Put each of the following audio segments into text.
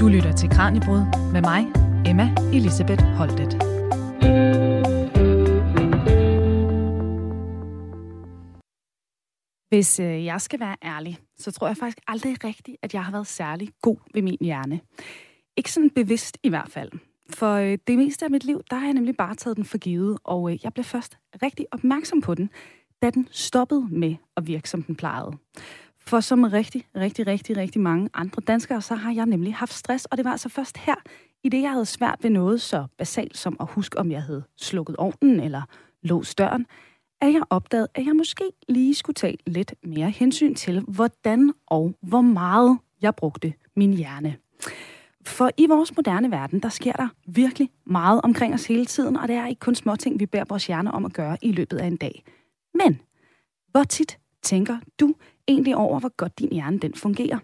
Du lytter til Kranjebrud med mig, Emma Elisabeth Holtet. Hvis øh, jeg skal være ærlig, så tror jeg faktisk aldrig rigtigt, at jeg har været særlig god ved min hjerne. Ikke sådan bevidst i hvert fald. For øh, det meste af mit liv, der har jeg nemlig bare taget den for givet, og øh, jeg blev først rigtig opmærksom på den, da den stoppede med at virke, som den plejede. For som rigtig, rigtig, rigtig, rigtig mange andre danskere, så har jeg nemlig haft stress, og det var altså først her, i det jeg havde svært ved noget så basalt som at huske, om jeg havde slukket ovnen eller låst døren, at jeg opdagede, at jeg måske lige skulle tage lidt mere hensyn til, hvordan og hvor meget jeg brugte min hjerne. For i vores moderne verden, der sker der virkelig meget omkring os hele tiden, og det er ikke kun små ting, vi bærer vores hjerne om at gøre i løbet af en dag. Men hvor tit tænker du egentlig over, hvor godt din hjerne den fungerer?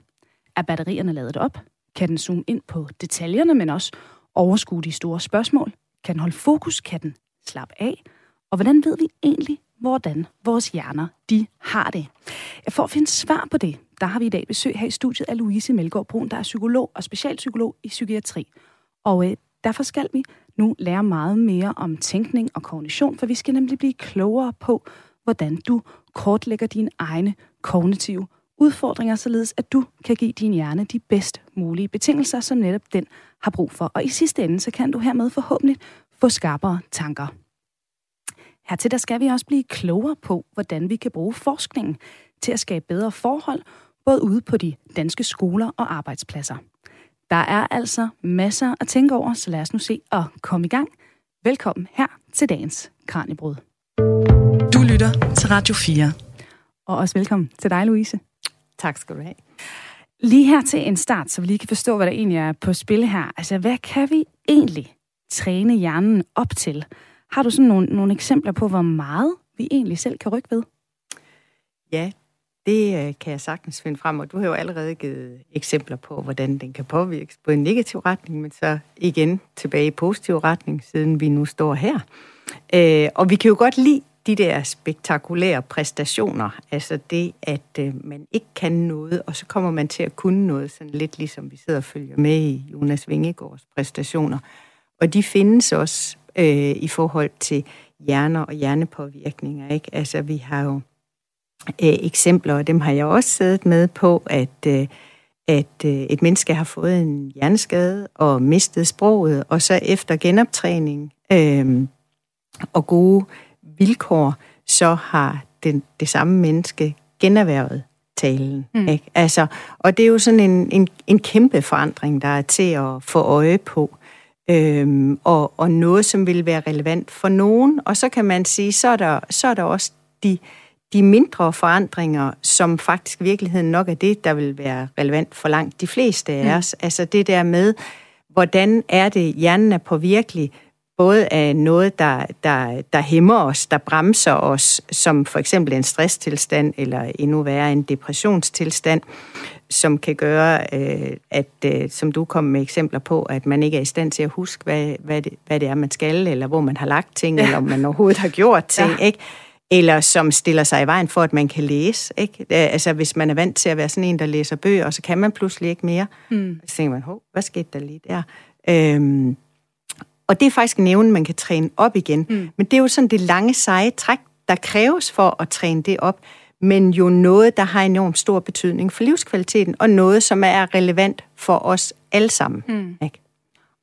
Er batterierne ladet op? Kan den zoome ind på detaljerne, men også overskue de store spørgsmål? Kan den holde fokus? Kan den slappe af? Og hvordan ved vi egentlig, hvordan vores hjerner de har det? For at finde svar på det, der har vi i dag besøg her i studiet af Louise Melgaard Brun, der er psykolog og specialpsykolog i psykiatri. Og øh, derfor skal vi nu lære meget mere om tænkning og kognition, for vi skal nemlig blive klogere på, hvordan du kortlægger dine egne kognitive udfordringer, således at du kan give din hjerne de bedst mulige betingelser, som netop den har brug for. Og i sidste ende, så kan du hermed forhåbentlig få skarpere tanker. Hertil der skal vi også blive klogere på, hvordan vi kan bruge forskningen til at skabe bedre forhold, både ude på de danske skoler og arbejdspladser. Der er altså masser at tænke over, så lad os nu se at komme i gang. Velkommen her til dagens Kranjebrud. Du lytter til Radio 4. Og også velkommen til dig, Louise. Tak skal du have. Lige her til en start, så vi lige kan forstå, hvad der egentlig er på spil her. Altså, hvad kan vi egentlig træne hjernen op til? Har du sådan nogle, nogle eksempler på, hvor meget vi egentlig selv kan rykke ved? Ja, det øh, kan jeg sagtens finde frem, og du har jo allerede givet eksempler på, hvordan den kan påvirkes på en negativ retning, men så igen tilbage i positiv retning, siden vi nu står her. Øh, og vi kan jo godt lide de der spektakulære præstationer, altså det, at øh, man ikke kan noget, og så kommer man til at kunne noget, sådan lidt ligesom vi sidder og følger med i Jonas Vingegaards præstationer. Og de findes også øh, i forhold til hjerner og hjernepåvirkninger. Ikke? Altså vi har jo øh, eksempler, og dem har jeg også siddet med på, at, øh, at øh, et menneske har fået en hjerneskade og mistet sproget, og så efter genoptræning øh, og gode vilkår, så har den, det samme menneske generhvervet talen. Mm. Ikke? Altså, og det er jo sådan en, en, en kæmpe forandring, der er til at få øje på. Øhm, og, og noget, som vil være relevant for nogen. Og så kan man sige, så er der, så er der også de, de mindre forandringer, som faktisk i virkeligheden nok er det, der vil være relevant for langt de fleste af mm. os. Altså det der med, hvordan er det, hjernen er påvirkelig, både af noget, der, der, der hæmmer os, der bremser os, som for eksempel en stresstilstand, eller endnu værre en depressionstilstand, som kan gøre, øh, at, øh, som du kom med eksempler på, at man ikke er i stand til at huske, hvad, hvad, det, hvad det er, man skal, eller hvor man har lagt ting, ja. eller om man overhovedet har gjort ting, ja. ikke? Eller som stiller sig i vejen for, at man kan læse, ikke? Altså, hvis man er vant til at være sådan en, der læser bøger, og så kan man pludselig ikke mere. Mm. Så tænker man, Hov, hvad skete der lige der? Øhm, og det er faktisk en evne, man kan træne op igen. Mm. Men det er jo sådan det lange, seje træk, der kræves for at træne det op. Men jo noget, der har enormt stor betydning for livskvaliteten, og noget, som er relevant for os alle sammen. Mm. Ikke?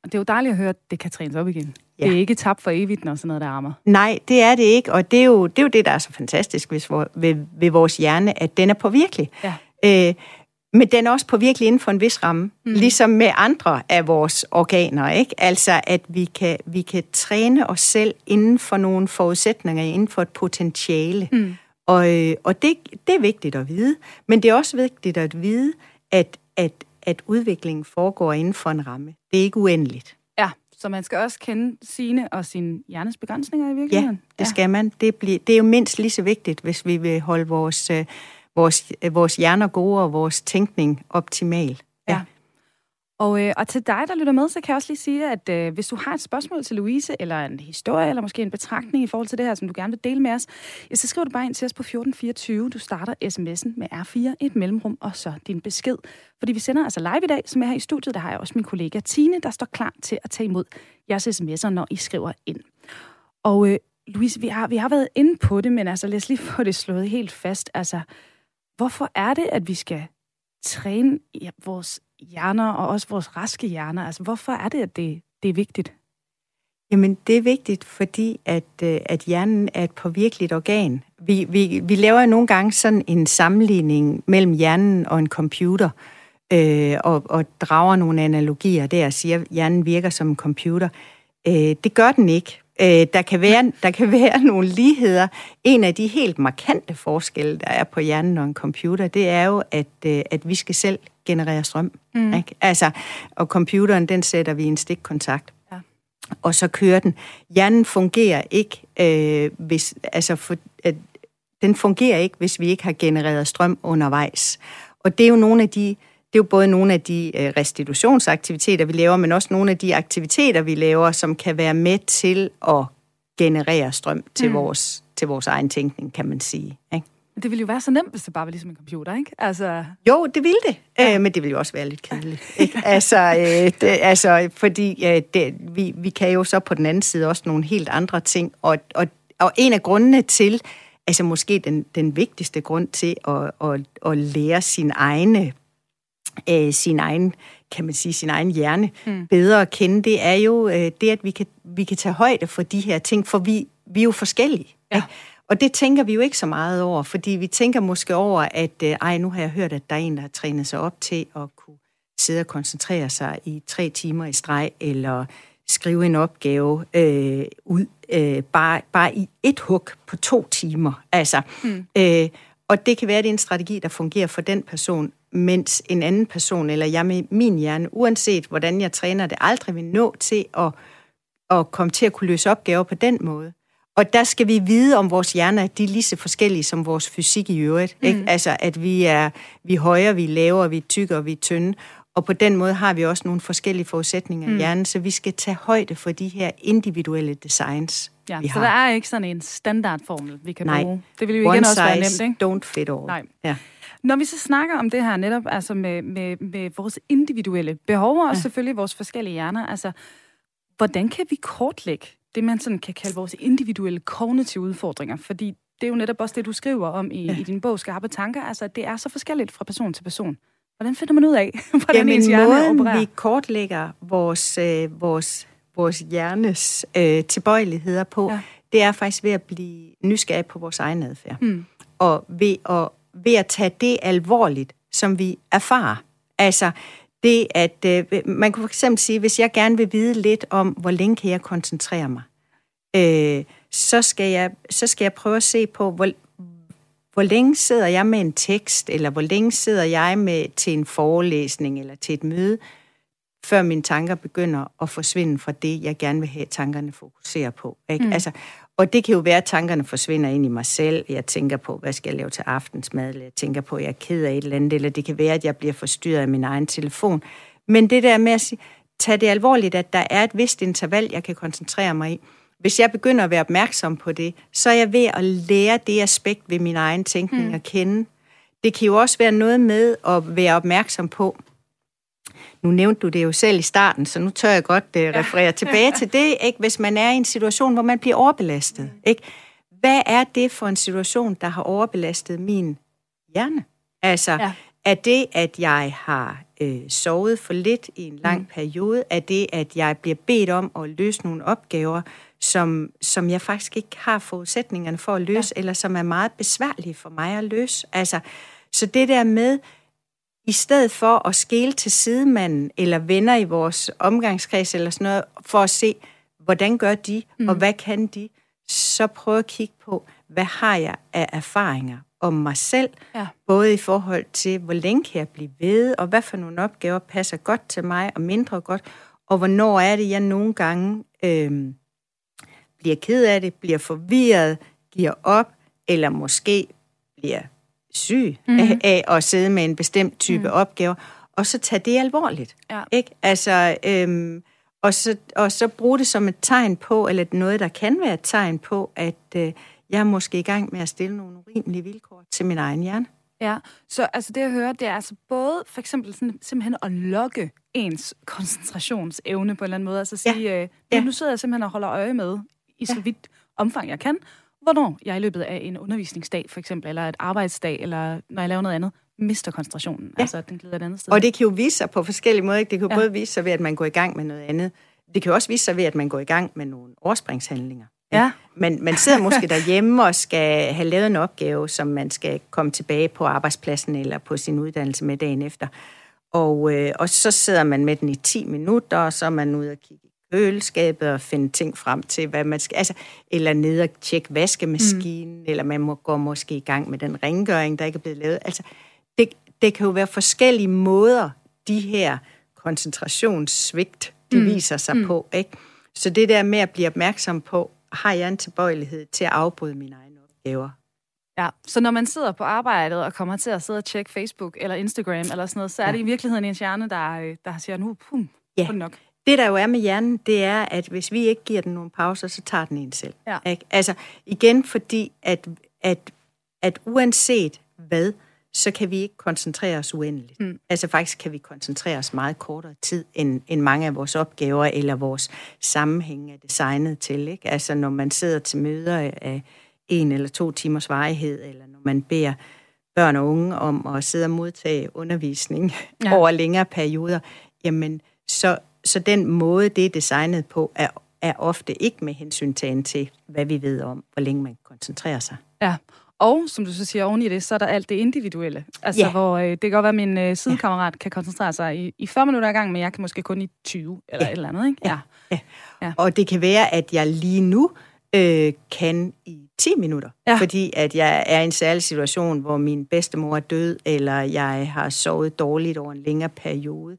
Og det er jo dejligt at høre, at det kan trænes op igen. Ja. Det er ikke tabt for evigt, når sådan noget der rammer. Nej, det er det ikke, og det er jo det, er jo det der er så fantastisk ved, ved, ved vores hjerne, at den er påvirkelig. Ja. Øh, men den er også påvirkelig inden for en vis ramme, mm. ligesom med andre af vores organer, ikke? Altså, at vi kan, vi kan træne os selv inden for nogle forudsætninger, inden for et potentiale. Mm. Og, øh, og det, det er vigtigt at vide, men det er også vigtigt at vide, at, at, at udviklingen foregår inden for en ramme. Det er ikke uendeligt. Ja, så man skal også kende sine og sin hjernes begrænsninger i virkeligheden? Ja, det ja. skal man. Det, bliver, det er jo mindst lige så vigtigt, hvis vi vil holde vores... Øh, vores, vores hjerner gode og vores tænkning optimal. Ja. ja. Og, øh, og til dig, der lytter med, så kan jeg også lige sige, at øh, hvis du har et spørgsmål til Louise, eller en historie, eller måske en betragtning i forhold til det her, som du gerne vil dele med os, ja, så skriver du bare ind til os på 1424. Du starter sms'en med R4, et mellemrum, og så din besked. Fordi vi sender altså live i dag, som er her i studiet. Der har jeg også min kollega Tine, der står klar til at tage imod jeres sms'er, når I skriver ind. Og øh, Louise, vi har, vi har været inde på det, men altså lad os lige få det slået helt fast. Altså, hvorfor er det, at vi skal træne ja, vores hjerner, og også vores raske hjerner? Altså, hvorfor er det, at det, det er vigtigt? Jamen, det er vigtigt, fordi at, øh, at hjernen er et påvirkeligt organ. Vi, vi, vi laver jo nogle gange sådan en sammenligning mellem hjernen og en computer, øh, og, og drager nogle analogier der og siger, at hjernen virker som en computer. Øh, det gør den ikke. Øh, der, kan være, der kan være nogle ligheder. En af de helt markante forskelle, der er på hjernen og en computer, det er jo, at, øh, at vi skal selv generere strøm. Mm. Ikke? Altså, og computeren, den sætter vi i en stikkontakt. Ja. Og så kører den. Hjernen fungerer ikke, øh, hvis, altså for, at, den fungerer ikke, hvis vi ikke har genereret strøm undervejs. Og det er jo nogle af de det er jo både nogle af de øh, restitutionsaktiviteter, vi laver, men også nogle af de aktiviteter, vi laver, som kan være med til at generere strøm til, mm. vores, til vores egen tænkning, kan man sige. Ikke? Det ville jo være så nemt, hvis det bare var ligesom en computer, ikke? Altså... Jo, det ville det, ja. øh, men det ville jo også være lidt kedeligt. Ikke? altså, øh, det, altså, fordi øh, det, vi, vi kan jo så på den anden side også nogle helt andre ting, og, og, og en af grundene til, altså måske den, den vigtigste grund til at, at, at lære sin egne øh, sin egen kan man sige, sin egen hjerne mm. bedre at kende, det er jo øh, det, at vi kan, vi kan tage højde for de her ting, for vi, vi er jo forskellige. Ja. Ikke? Og det tænker vi jo ikke så meget over, fordi vi tænker måske over, at øh, ej, nu har jeg hørt, at der er en, der har trænet sig op til at kunne sidde og koncentrere sig i tre timer i streg, eller skrive en opgave øh, ud øh, bare, bare i et hug på to timer. Altså, mm. øh, og det kan være, at det er en strategi, der fungerer for den person, mens en anden person, eller jeg med min hjerne, uanset hvordan jeg træner det, aldrig vil nå til at, at komme til at kunne løse opgaver på den måde. Og der skal vi vide om vores hjerner, at de er lige så forskellige som vores fysik i øvrigt. Mm. Ikke? Altså, at vi er, vi er højere, vi er lavere, vi er tykkere, vi er tynde. Og på den måde har vi også nogle forskellige forudsætninger mm. i hjernen, så vi skal tage højde for de her individuelle designs, ja, vi så har. der er ikke sådan en standardformel, vi kan Nej. bruge. Det vil jo igen også være nemt, ikke? don't fit all. Nej. Ja. Når vi så snakker om det her netop, altså med, med, med vores individuelle behov, og ja. selvfølgelig vores forskellige hjerner, altså, hvordan kan vi kortlægge det, man sådan kan kalde vores individuelle kognitive udfordringer? Fordi det er jo netop også det, du skriver om i, ja. i din bog Skarpe Tanker, altså det er så forskelligt fra person til person. Hvordan finder man ud af, hvordan Jamen, ens hjerne måden, opererer? vi kortlægger vores, øh, vores, vores hjernes øh, tilbøjeligheder på, ja. det er faktisk ved at blive nysgerrig på vores egen adfærd. Hmm. Og ved at ved at tage det alvorligt, som vi erfarer. Altså det, at øh, man kunne for eksempel sige, hvis jeg gerne vil vide lidt om, hvor længe kan jeg koncentrere mig, øh, så, skal jeg, så skal jeg prøve at se på, hvor, hvor længe sidder jeg med en tekst, eller hvor længe sidder jeg med til en forelæsning eller til et møde, før mine tanker begynder at forsvinde fra det, jeg gerne vil have tankerne fokuserer på. Ikke? Mm. Altså, og det kan jo være, at tankerne forsvinder ind i mig selv. Jeg tænker på, hvad skal jeg lave til aftensmad, eller jeg tænker på, at jeg er ked af et eller andet, eller det kan være, at jeg bliver forstyrret af min egen telefon. Men det der med at sige, tage det alvorligt, at der er et vist interval, jeg kan koncentrere mig i. Hvis jeg begynder at være opmærksom på det, så er jeg ved at lære det aspekt ved min egen tænkning mm. at kende. Det kan jo også være noget med at være opmærksom på, nu nævnte du det jo selv i starten, så nu tør jeg godt uh, referere ja. tilbage til det, ikke? hvis man er i en situation, hvor man bliver overbelastet. Mm. Ikke? Hvad er det for en situation, der har overbelastet min hjerne? Altså, ja. er det, at jeg har øh, sovet for lidt i en lang mm. periode? Er det, at jeg bliver bedt om at løse nogle opgaver, som, som jeg faktisk ikke har forudsætningerne for at løse, ja. eller som er meget besværlige for mig at løse? Altså, så det der med i stedet for at skele til sidemanden eller venner i vores omgangskreds eller sådan noget, for at se, hvordan gør de, mm. og hvad kan de, så prøv at kigge på, hvad har jeg af erfaringer om mig selv, ja. både i forhold til, hvor længe kan jeg blive ved, og hvad for nogle opgaver passer godt til mig og mindre godt, og hvornår er det, jeg nogle gange øh, bliver ked af det, bliver forvirret, giver op, eller måske bliver syg mm. af, af at sidde med en bestemt type mm. opgaver, og så tage det alvorligt. Ja. Ikke? Altså, øhm, og, så, og så bruge det som et tegn på, eller noget, der kan være et tegn på, at øh, jeg er måske i gang med at stille nogle urimelige vilkår til min egen hjerne. Ja, så altså det jeg hører, det er altså både for eksempel sådan, simpelthen at lokke ens koncentrationsevne på en eller anden måde. Altså sige, ja. øh, Ja. nu sidder jeg simpelthen og holder øje med, i så vidt omfang jeg kan, hvornår jeg i løbet af en undervisningsdag for eksempel, eller et arbejdsdag, eller når jeg laver noget andet, mister koncentrationen. Ja. Altså at den glider et andet sted. Og det kan jo vise sig på forskellige måder. Ikke? Det kan jo Ja. både vise sig ved, at man går i gang med noget andet. Det kan jo også vise sig ved, at man går i gang med nogle overspringshandlinger. Ja. Men man sidder måske derhjemme og skal have lavet en opgave, som man skal komme tilbage på arbejdspladsen eller på sin uddannelse med dagen efter. Og, øh, og så sidder man med den i 10 minutter, og så er man ude og kigge køleskabet og finde ting frem til, hvad man skal... Altså, eller ned og tjekke vaskemaskinen, mm. eller man må, går måske i gang med den rengøring, der ikke er blevet lavet. Altså, det, det kan jo være forskellige måder, de her koncentrationssvigt, de mm. viser sig mm. på. Ikke? Så det der med at blive opmærksom på, har jeg en tilbøjelighed til at afbryde mine egne opgaver? Ja, så når man sidder på arbejdet og kommer til at sidde og tjekke Facebook eller Instagram eller sådan noget, så er Ja. det i virkeligheden ens hjerne, der, øh, der siger, nu pum, ja. nok. Det, der jo er med hjernen, det er, at hvis vi ikke giver den nogle pauser, så tager den en selv. Ja. Ikke? Altså, igen fordi, at, at, at uanset hvad, så kan vi ikke koncentrere os uendeligt. Mm. Altså faktisk kan vi koncentrere os meget kortere tid, end, end mange af vores opgaver eller vores sammenhæng er designet til. Ikke? Altså når man sidder til møder af en eller to timers varighed, eller når man beder børn og unge om at sidde og modtage undervisning Ja. over længere perioder, jamen så, så den måde, det er designet på, er, er ofte ikke med hensyntagen til, hvad vi ved om, hvor længe man koncentrerer sig. Ja, og som du så siger oven i det, så er der alt det individuelle. Altså, Ja. hvor øh, det kan godt være, at min øh, sidekammerat kan koncentrere sig i, i 40 minutter ad gang, men jeg kan måske kun i 20 eller Ja. et eller andet, ikke? Ja. Ja. Og det kan være, at jeg lige nu øh, kan i 10 minutter, Ja. ja. fordi at jeg er i en særlig situation, hvor min bedstemor er død, eller jeg har sovet dårligt over en længere periode,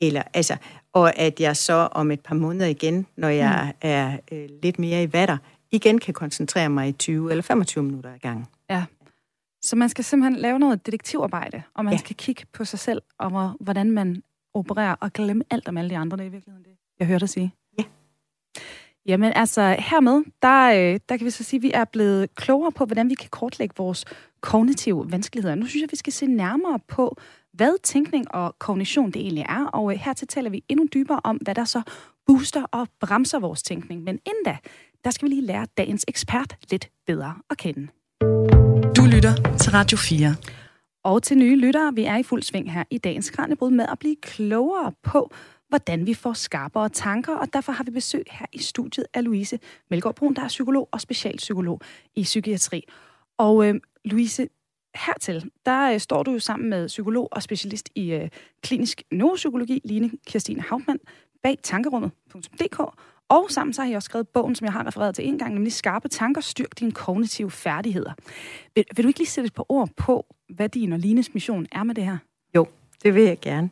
eller, altså, og at jeg så om et par måneder igen, når jeg mm. er øh, lidt mere i vatter, igen kan koncentrere mig i 20 eller 25 minutter ad gangen. ja. Så man skal simpelthen lave noget detektivarbejde, og man ja. Skal kigge på sig selv, og hvor, hvordan man opererer, og glemme alt om alle de andre. Det er i virkeligheden det, jeg hørte dig sige. Ja. Jamen altså, hermed, der, øh, der kan vi så sige, at vi er blevet klogere på, hvordan vi kan kortlægge vores kognitive vanskeligheder. Nu synes jeg, vi skal se nærmere på, hvad tænkning og kognition det egentlig er, og øh, hertil taler vi endnu dybere om, hvad der så booster og bremser vores tænkning. Men inden da, der skal vi lige lære dagens ekspert lidt bedre at kende. Du lytter til Radio 4. Og til nye lyttere, vi er i fuld sving her i dagens Kranjebrud med at blive klogere på, hvordan vi får skarpere tanker, og derfor har vi besøg her i studiet af Louise Melgaard Brun, der er psykolog og specialpsykolog i psykiatri. Og øh, Louise, hertil, der øh, står du jo sammen med psykolog og specialist i øh, klinisk neuropsykologi, Line Kirstine Hauptmann, bag tankerummet.dk, og sammen så har I også skrevet bogen, som jeg har refereret til en gang, nemlig Skarpe tanker, styrk dine kognitive færdigheder. Vil, vil du ikke lige sætte et par ord på, hvad din og Lines mission er med det her? Jo, det vil jeg gerne.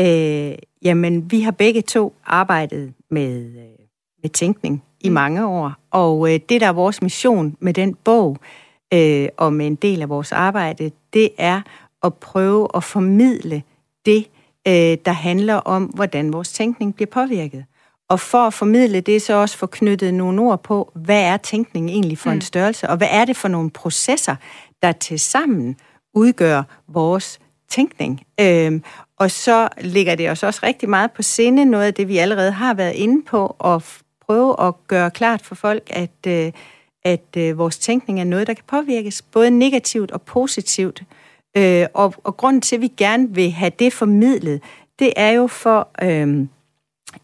Øh, jamen, vi har begge to arbejdet med, øh, med tænkning i Mm. mange år, og øh, det, der er vores mission med den bog, øh, og med en del af vores arbejde, det er at prøve at formidle det, øh, der handler om, hvordan vores tænkning bliver påvirket. Og for at formidle det, så også få knyttet nogle ord på, hvad er tænkning egentlig for mm. en størrelse, og hvad er det for nogle processer, der til sammen udgør vores tænkning. Øhm, og så ligger det os også rigtig meget på sinde, noget af det, vi allerede har været inde på, og prøve at gøre klart for folk, at, øh, at øh, vores tænkning er noget, der kan påvirkes både negativt og positivt. Øh, og, og grunden til, at vi gerne vil have det formidlet, det er jo for, øh,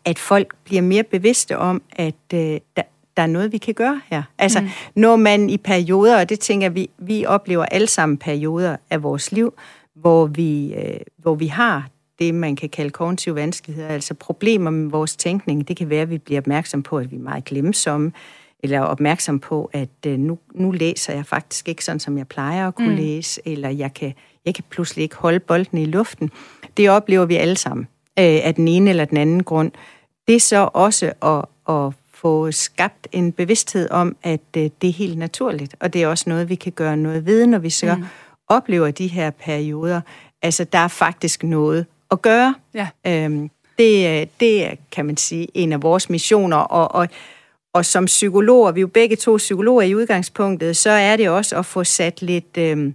at folk bliver mere bevidste om, at øh, der, der er noget, vi kan gøre her. Altså, mm. når man i perioder, og det tænker vi, vi oplever alle sammen perioder af vores liv, hvor vi, øh, hvor vi har det, man kan kalde kognitive vanskeligheder, altså problemer med vores tænkning. Det kan være, at vi bliver opmærksom på, at vi er meget glemsomme, eller opmærksom på, at øh, nu, nu læser jeg faktisk ikke sådan, som jeg plejer at kunne mm. læse, eller jeg kan, jeg kan pludselig ikke holde bolden i luften. Det oplever vi alle sammen, øh, af den ene eller den anden grund. Det er så også at, at få skabt en bevidsthed om, at øh, det er helt naturligt, og det er også noget, vi kan gøre noget ved, når vi så mm. oplever de her perioder, Altså, der er faktisk noget at gøre. Ja. Øhm, det, det er, kan man sige, en af vores missioner, og, og, og som psykologer, vi er jo begge to psykologer i udgangspunktet, så er det også at få sat lidt, øhm,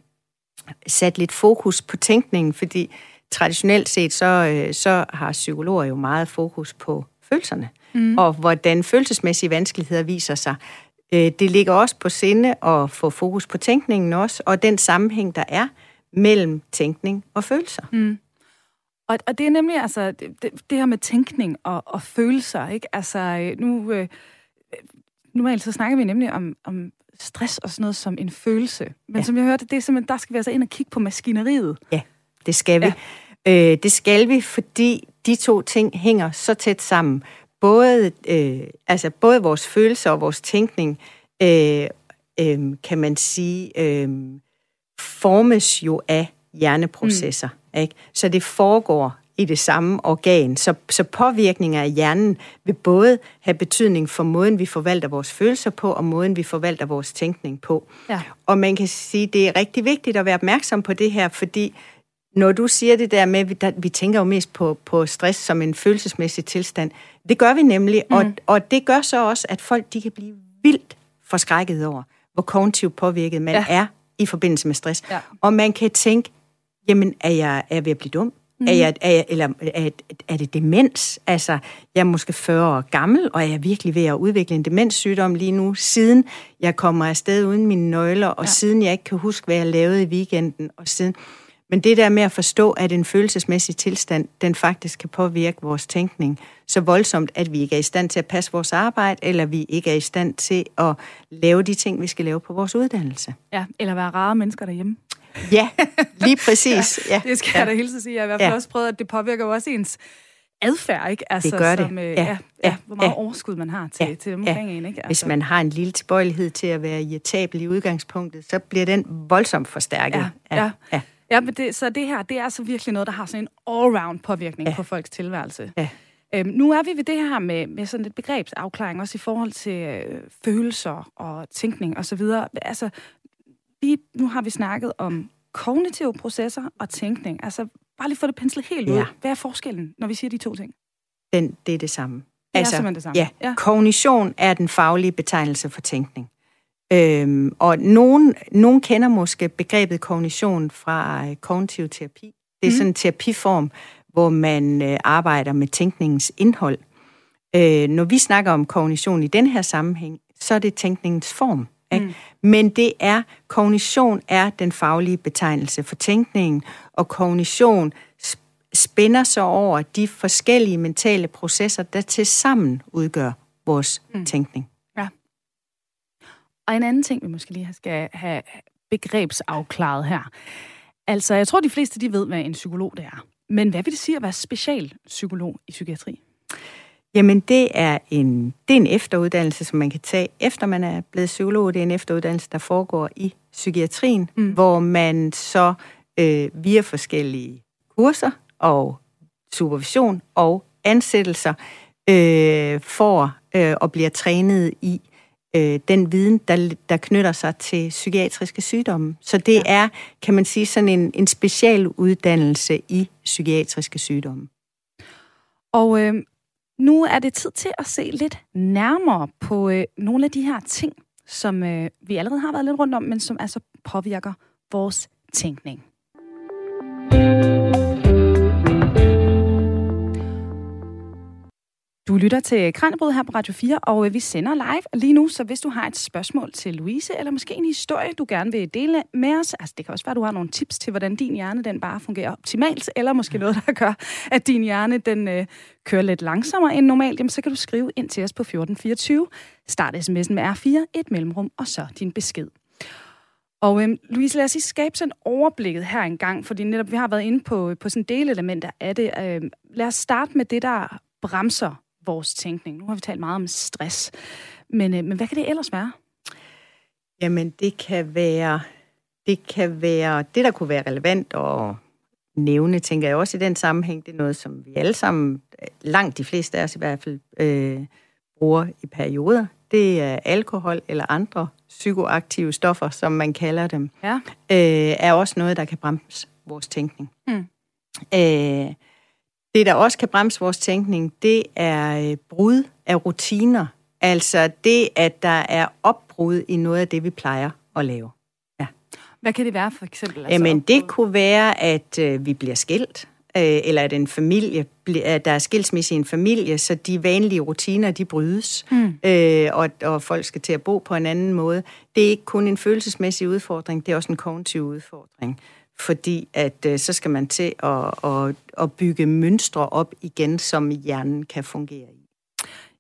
sat lidt fokus på tænkningen, fordi traditionelt set, så, øh, så har psykologer jo meget fokus på følelserne, mm. og hvordan følelsesmæssige vanskeligheder viser sig. Øh, det ligger også på sinde at få fokus på tænkningen også, og den sammenhæng, der er mellem tænkning og følelser. Mm. Og, og det er nemlig altså det, det, det her med tænkning og, og følelser, ikke? Altså øh, nu øh, normalt så snakker vi nemlig om, om stress og sådan noget som en følelse. Men ja. som jeg hørte, det er simpelthen, der skal vi altså ind og kigge på maskineriet. Ja, det skal vi. Ja. Øh, det skal vi, fordi de to ting hænger så tæt sammen. Både, øh, altså både vores følelser og vores tænkning, øh, øh, kan man sige, øh, formes jo af hjerneprocesser. Mm. Ikke? Så det foregår i det samme organ. Så, så påvirkninger af hjernen vil både have betydning for måden, vi forvalter vores følelser på, og måden, vi forvalter vores tænkning på. Ja. Og man kan sige, det er rigtig vigtigt at være opmærksom på det her, fordi når du siger det der med, at vi, tænker jo mest på, på stress som en følelsesmæssig tilstand, det gør vi nemlig, mm. og, og det gør så også, at folk de kan blive vildt forskrækket over, hvor kognitivt påvirket man ja. er i forbindelse med stress. Ja. Og man kan tænke, jamen er jeg, er jeg ved at blive dum? Mm. Er, jeg, er, jeg, eller er, er det demens? Altså, jeg er måske 40 år gammel, og er jeg virkelig ved at udvikle en demenssygdom lige nu, siden jeg kommer afsted uden mine nøgler, og ja. siden jeg ikke kan huske, hvad jeg lavede i weekenden, og siden... Men det der med at forstå, at en følelsesmæssig tilstand, den faktisk kan påvirke vores tænkning så voldsomt, at vi ikke er i stand til at passe vores arbejde, eller vi ikke er i stand til at lave de ting, vi skal lave på vores uddannelse. Ja, eller være rare mennesker derhjemme. Ja, lige præcis. ja, det skal ja. jeg da hilse sige. Jeg har i hvert fald ja. også prøvet, at det påvirker jo også ens adfærd, ikke? Altså, det gør det. Som, øh, ja. Ja, ja, hvor meget ja. overskud man har til, ja. til omkring ja. en, ikke? Altså. Hvis man har en lille tilbøjelighed til at være irritabel i udgangspunktet, så bliver den voldsomt forstærket. Ja, ja. ja. ja. ja men det, så det her, det er altså virkelig noget, der har sådan en all-round påvirkning ja. på folks tilværelse. Ja. Øhm, nu er vi ved det her med, med sådan et begrebsafklaring, også i forhold til øh, følelser og tænkning osv. Altså, vi, nu har vi snakket om kognitive processer og tænkning. Altså, bare lige få det penslet helt ud. Ja. Hvad er forskellen, når vi siger de to ting? Den, det er det samme. Det altså, er det samme. Ja, ja, kognition er den faglige betegnelse for tænkning. Øhm, og nogen, nogen kender måske begrebet kognition fra øh, kognitiv terapi. Det er mm. sådan en terapiform, hvor man øh, arbejder med tænkningens indhold. Øh, når vi snakker om kognition i den her sammenhæng, så er det tænkningens form. Ikke? Mm. Men det er, kognition er den faglige betegnelse for tænkningen, og kognition spænder sig over de forskellige mentale processer, der til sammen udgør vores mm. tænkning. Ja. Og en anden ting, vi måske lige skal have begrebsafklaret her. Altså, jeg tror, de fleste de ved, hvad en psykolog det er. Men hvad vil det sige at være specialpsykolog i psykiatri? Jamen, det er, en, det er en efteruddannelse, som man kan tage, efter man er blevet psykolog. Det er en efteruddannelse, der foregår i psykiatrien, mm. hvor man så øh, via forskellige kurser og supervision og ansættelser øh, får øh, og bliver trænet i øh, den viden, der, der knytter sig til psykiatriske sygdomme. Så det ja. er, kan man sige, sådan en, en specialuddannelse i psykiatriske sygdomme. Og øh, nu er det tid til at se lidt nærmere på øh, nogle af de her ting, som øh, vi allerede har været lidt rundt om, men som altså påvirker vores tænkning. Du lytter til Kranjebrud her på Radio 4, og øh, vi sender live lige nu, så hvis du har et spørgsmål til Louise, eller måske en historie, du gerne vil dele med os, altså det kan også være, at du har nogle tips til, hvordan din hjerne den bare fungerer optimalt, eller måske noget, der gør, at din hjerne den øh, kører lidt langsommere end normalt, jamen så kan du skrive ind til os på 1424. Start sms'en med R4, et mellemrum, og så din besked. Og øhm, Louise, lad os lige skabe sådan overblikket her engang, fordi netop vi har været inde på, på sådan delelementer af det. Øhm, lad os starte med det, der bremser vores tænkning. Nu har vi talt meget om stress, men, øh, men hvad kan det ellers være? Jamen, det kan være, det kan være, det der kunne være relevant at nævne, tænker jeg også i den sammenhæng, det er noget, som vi alle sammen, langt de fleste af os i hvert fald, øh, bruger i perioder. Det er alkohol eller andre psykoaktive stoffer, som man kalder dem, ja. øh, er også noget, der kan bremse, vores tænkning. Mm. Øh, det, der også kan bremse vores tænkning, det er øh, brud af rutiner. Altså det, at der er opbrud i noget af det, vi plejer at lave. Ja. Hvad kan det være for eksempel? Altså Jamen, det kunne være, at øh, vi bliver skilt, øh, eller at en familie, at der er skilsmisse i en familie, så de vanlige rutiner, de brydes, mm. øh, og, og folk skal til at bo på en anden måde. Det er ikke kun en følelsesmæssig udfordring, det er også en kognitiv udfordring fordi at øh, så skal man til at, at, at bygge mønstre op igen, som hjernen kan fungere i.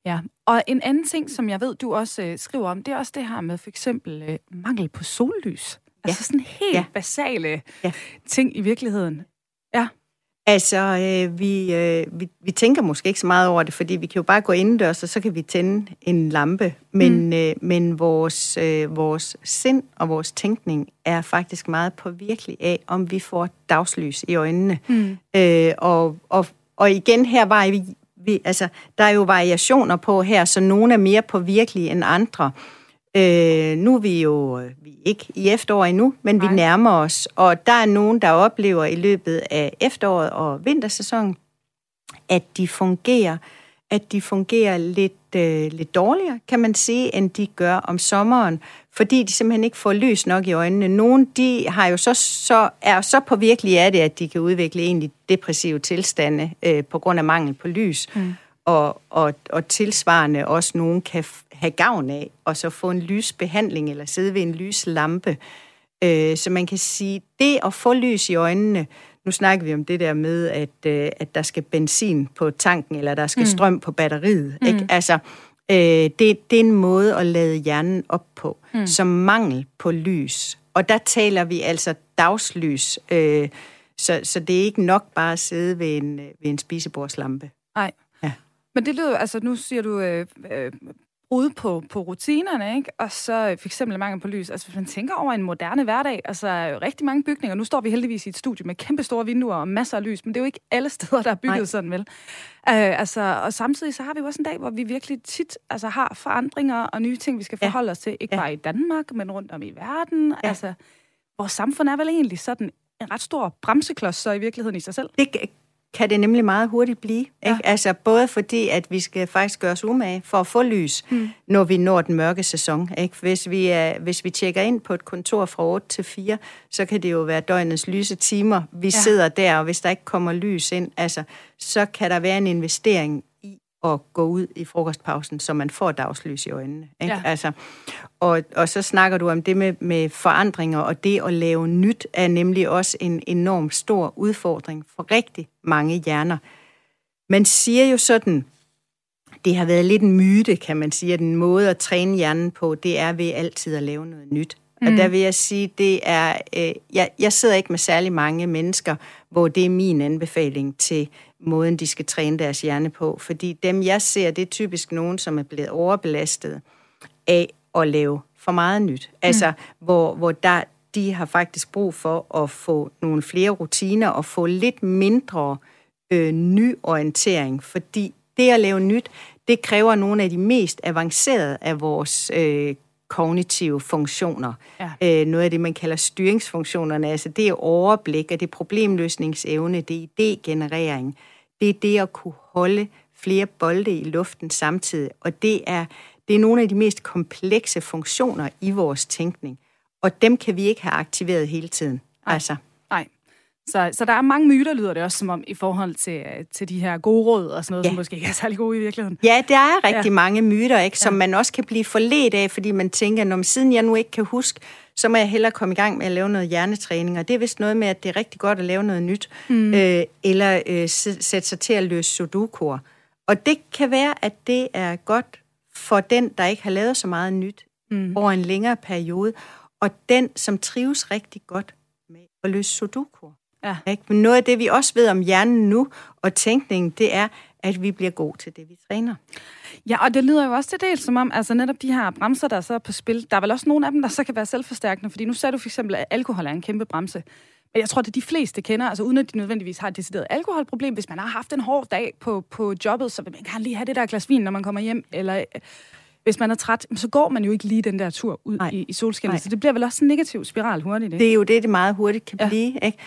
Ja, og en anden ting, som jeg ved, du også øh, skriver om, det er også det her med for eksempel øh, mangel på sollys. Ja. Altså sådan helt ja. basale ja. ting i virkeligheden. Altså, øh, vi, øh, vi, vi tænker måske ikke så meget over det, fordi vi kan jo bare gå indendørs, og så kan vi tænde en lampe. Men, mm. øh, men vores, øh, vores sind og vores tænkning er faktisk meget påvirkelig af, om vi får dagslys i øjnene. Mm. Øh, og, og, og igen, her var vi, vi, altså, der er jo variationer på her, så nogle er mere påvirkelige end andre. Øh, nu er vi jo vi er ikke i efterår endnu, men Nej. vi nærmer os, og der er nogen, der oplever i løbet af efteråret og vintersæsonen, at de fungerer, at de fungerer lidt, øh, lidt dårligere, kan man sige, end de gør om sommeren, fordi de simpelthen ikke får lys nok i øjnene. Nogle de har jo så, så, er så påvirkelige af det, at de kan udvikle egentlig depressive tilstande øh, på grund af mangel på lys. Mm og, og, og tilsvarende også nogen kan have gavn af, og så få en lysbehandling eller sidde ved en lyslampe. Øh, så man kan sige, det at få lys i øjnene, nu snakker vi om det der med, at, øh, at der skal benzin på tanken, eller der skal mm. strøm på batteriet. Mm. Ikke? Altså, øh, det, det er en måde at lade hjernen op på, mm. som mangel på lys. Og der taler vi altså dagslys, øh, så, så det er ikke nok bare at sidde ved en, ved en spisebordslampe. Nej. Men det lyder altså, nu siger du øh, øh, brud på, på rutinerne, ikke? og så øh, for eksempel mangel på lys. Altså hvis man tænker over en moderne hverdag, altså rigtig mange bygninger, nu står vi heldigvis i et studie med kæmpe store vinduer og masser af lys, men det er jo ikke alle steder, der er bygget Nej. sådan, vel? Øh, altså, og samtidig så har vi jo også en dag, hvor vi virkelig tit altså, har forandringer og nye ting, vi skal forholde ja. os til, ikke ja. bare i Danmark, men rundt om i verden. Ja. Altså, vores samfund er vel egentlig sådan en ret stor bremseklods så i virkeligheden i sig selv. Det kan det nemlig meget hurtigt blive. Ikke? Ja. Altså både fordi, at vi skal faktisk gøre os umage for at få lys, mm. når vi når den mørke sæson. Ikke? Hvis, vi er, hvis vi tjekker ind på et kontor fra 8 til 4, så kan det jo være døgnets lyse timer. Vi ja. sidder der, og hvis der ikke kommer lys ind, altså, så kan der være en investering at gå ud i frokostpausen, så man får dagslys i øjnene. Ikke? Ja. Altså, og, og så snakker du om det med, med forandringer, og det at lave nyt er nemlig også en enorm stor udfordring for rigtig mange hjerner. Man siger jo sådan, det har været lidt en myte, kan man sige, at den måde at træne hjernen på, det er ved altid at lave noget nyt. Mm. Og der vil jeg sige, det er, øh, jeg, jeg sidder ikke med særlig mange mennesker, hvor det er min anbefaling til måden, de skal træne deres hjerne på. Fordi dem, jeg ser, det er typisk nogen, som er blevet overbelastet af at lave for meget nyt. Mm. Altså, hvor, hvor der, de har faktisk brug for at få nogle flere rutiner og få lidt mindre øh, nyorientering, fordi det at lave nyt, det kræver nogle af de mest avancerede af vores øh, kognitive funktioner. Ja. Øh, noget af det, man kalder styringsfunktionerne, altså det er overblik, og det er problemløsningsevne, det er idégenerering, det er det at kunne holde flere bolde i luften samtidig, og det er, det er nogle af de mest komplekse funktioner i vores tænkning, og dem kan vi ikke have aktiveret hele tiden. Nej. Altså. Nej. Så, så der er mange myter, lyder det også som om, i forhold til, til de her gode råd og sådan noget, ja. som måske ikke er særlig gode i virkeligheden. Ja, der er rigtig ja. mange myter, ikke, som ja. man også kan blive forledt af, fordi man tænker, når siden jeg nu ikke kan huske, så må jeg hellere komme i gang med at lave noget hjernetræning. Og det er vist noget med, at det er rigtig godt at lave noget nyt, mm. øh, eller øh, sætte sig til at løse sudokuer. Og det kan være, at det er godt for den, der ikke har lavet så meget nyt mm. over en længere periode, og den, som trives rigtig godt med at løse sudokuer. Ja. Ikke? Men noget af det, vi også ved om hjernen nu og tænkningen, det er, at vi bliver gode til det, vi træner. Ja, og det lyder jo også til dels som om, altså netop de her bremser, der er så på spil, der er vel også nogle af dem, der så kan være selvforstærkende, fordi nu sagde du for eksempel, at alkohol er en kæmpe bremse. Men jeg tror, det de fleste kender, altså uden at de nødvendigvis har et decideret alkoholproblem. Hvis man har haft en hård dag på, på jobbet, så vil man gerne lige have det der glas vin, når man kommer hjem, eller hvis man er træt, så går man jo ikke lige den der tur ud Nej. i, i solskinnet. Så det bliver vel også en negativ spiral hurtigt, ikke? Det er jo det, det meget hurtigt kan ja. blive, ikke?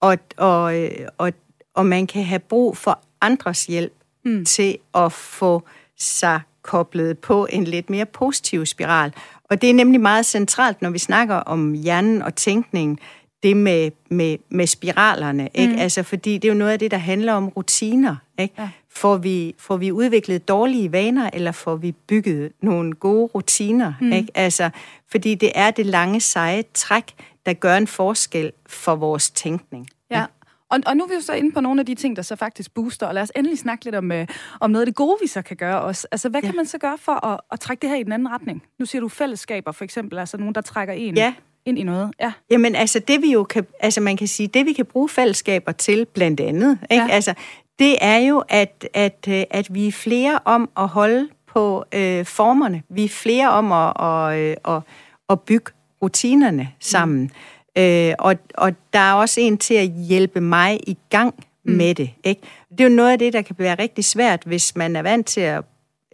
Og, og, og, og man kan have brug for andres hjælp mm. til at få sig koblet på en lidt mere positiv spiral. Og det er nemlig meget centralt, når vi snakker om hjernen og tænkningen, det med, med, med spiralerne, ikke? Mm. Altså, fordi det er jo noget af det, der handler om rutiner, ikke? Ja. Får, vi, får vi udviklet dårlige vaner, eller får vi bygget nogle gode rutiner, mm. ikke? Altså, fordi det er det lange, seje træk, der gør en forskel for vores tænkning. Ja. Og, og nu er vi jo så inde på nogle af de ting, der så faktisk booster, og lad os endelig snakke lidt om, øh, om noget af det gode, vi så kan gøre også. Altså, hvad ja. kan man så gøre for at, at trække det her i den anden retning? Nu siger du fællesskaber, for eksempel, altså nogen, der trækker en ja. ind i noget. Ja. Jamen, altså, det vi jo kan, altså man kan sige, det vi kan bruge fællesskaber til, blandt andet, ikke? Ja. Altså, det er jo, at, at, øh, at vi er flere om at holde på øh, formerne. Vi er flere om at, at, øh, at, at bygge rutinerne sammen. Mm. Øh, og, og der er også en til at hjælpe mig i gang mm. med det. Ikke? Det er jo noget af det, der kan være rigtig svært, hvis man er vant til at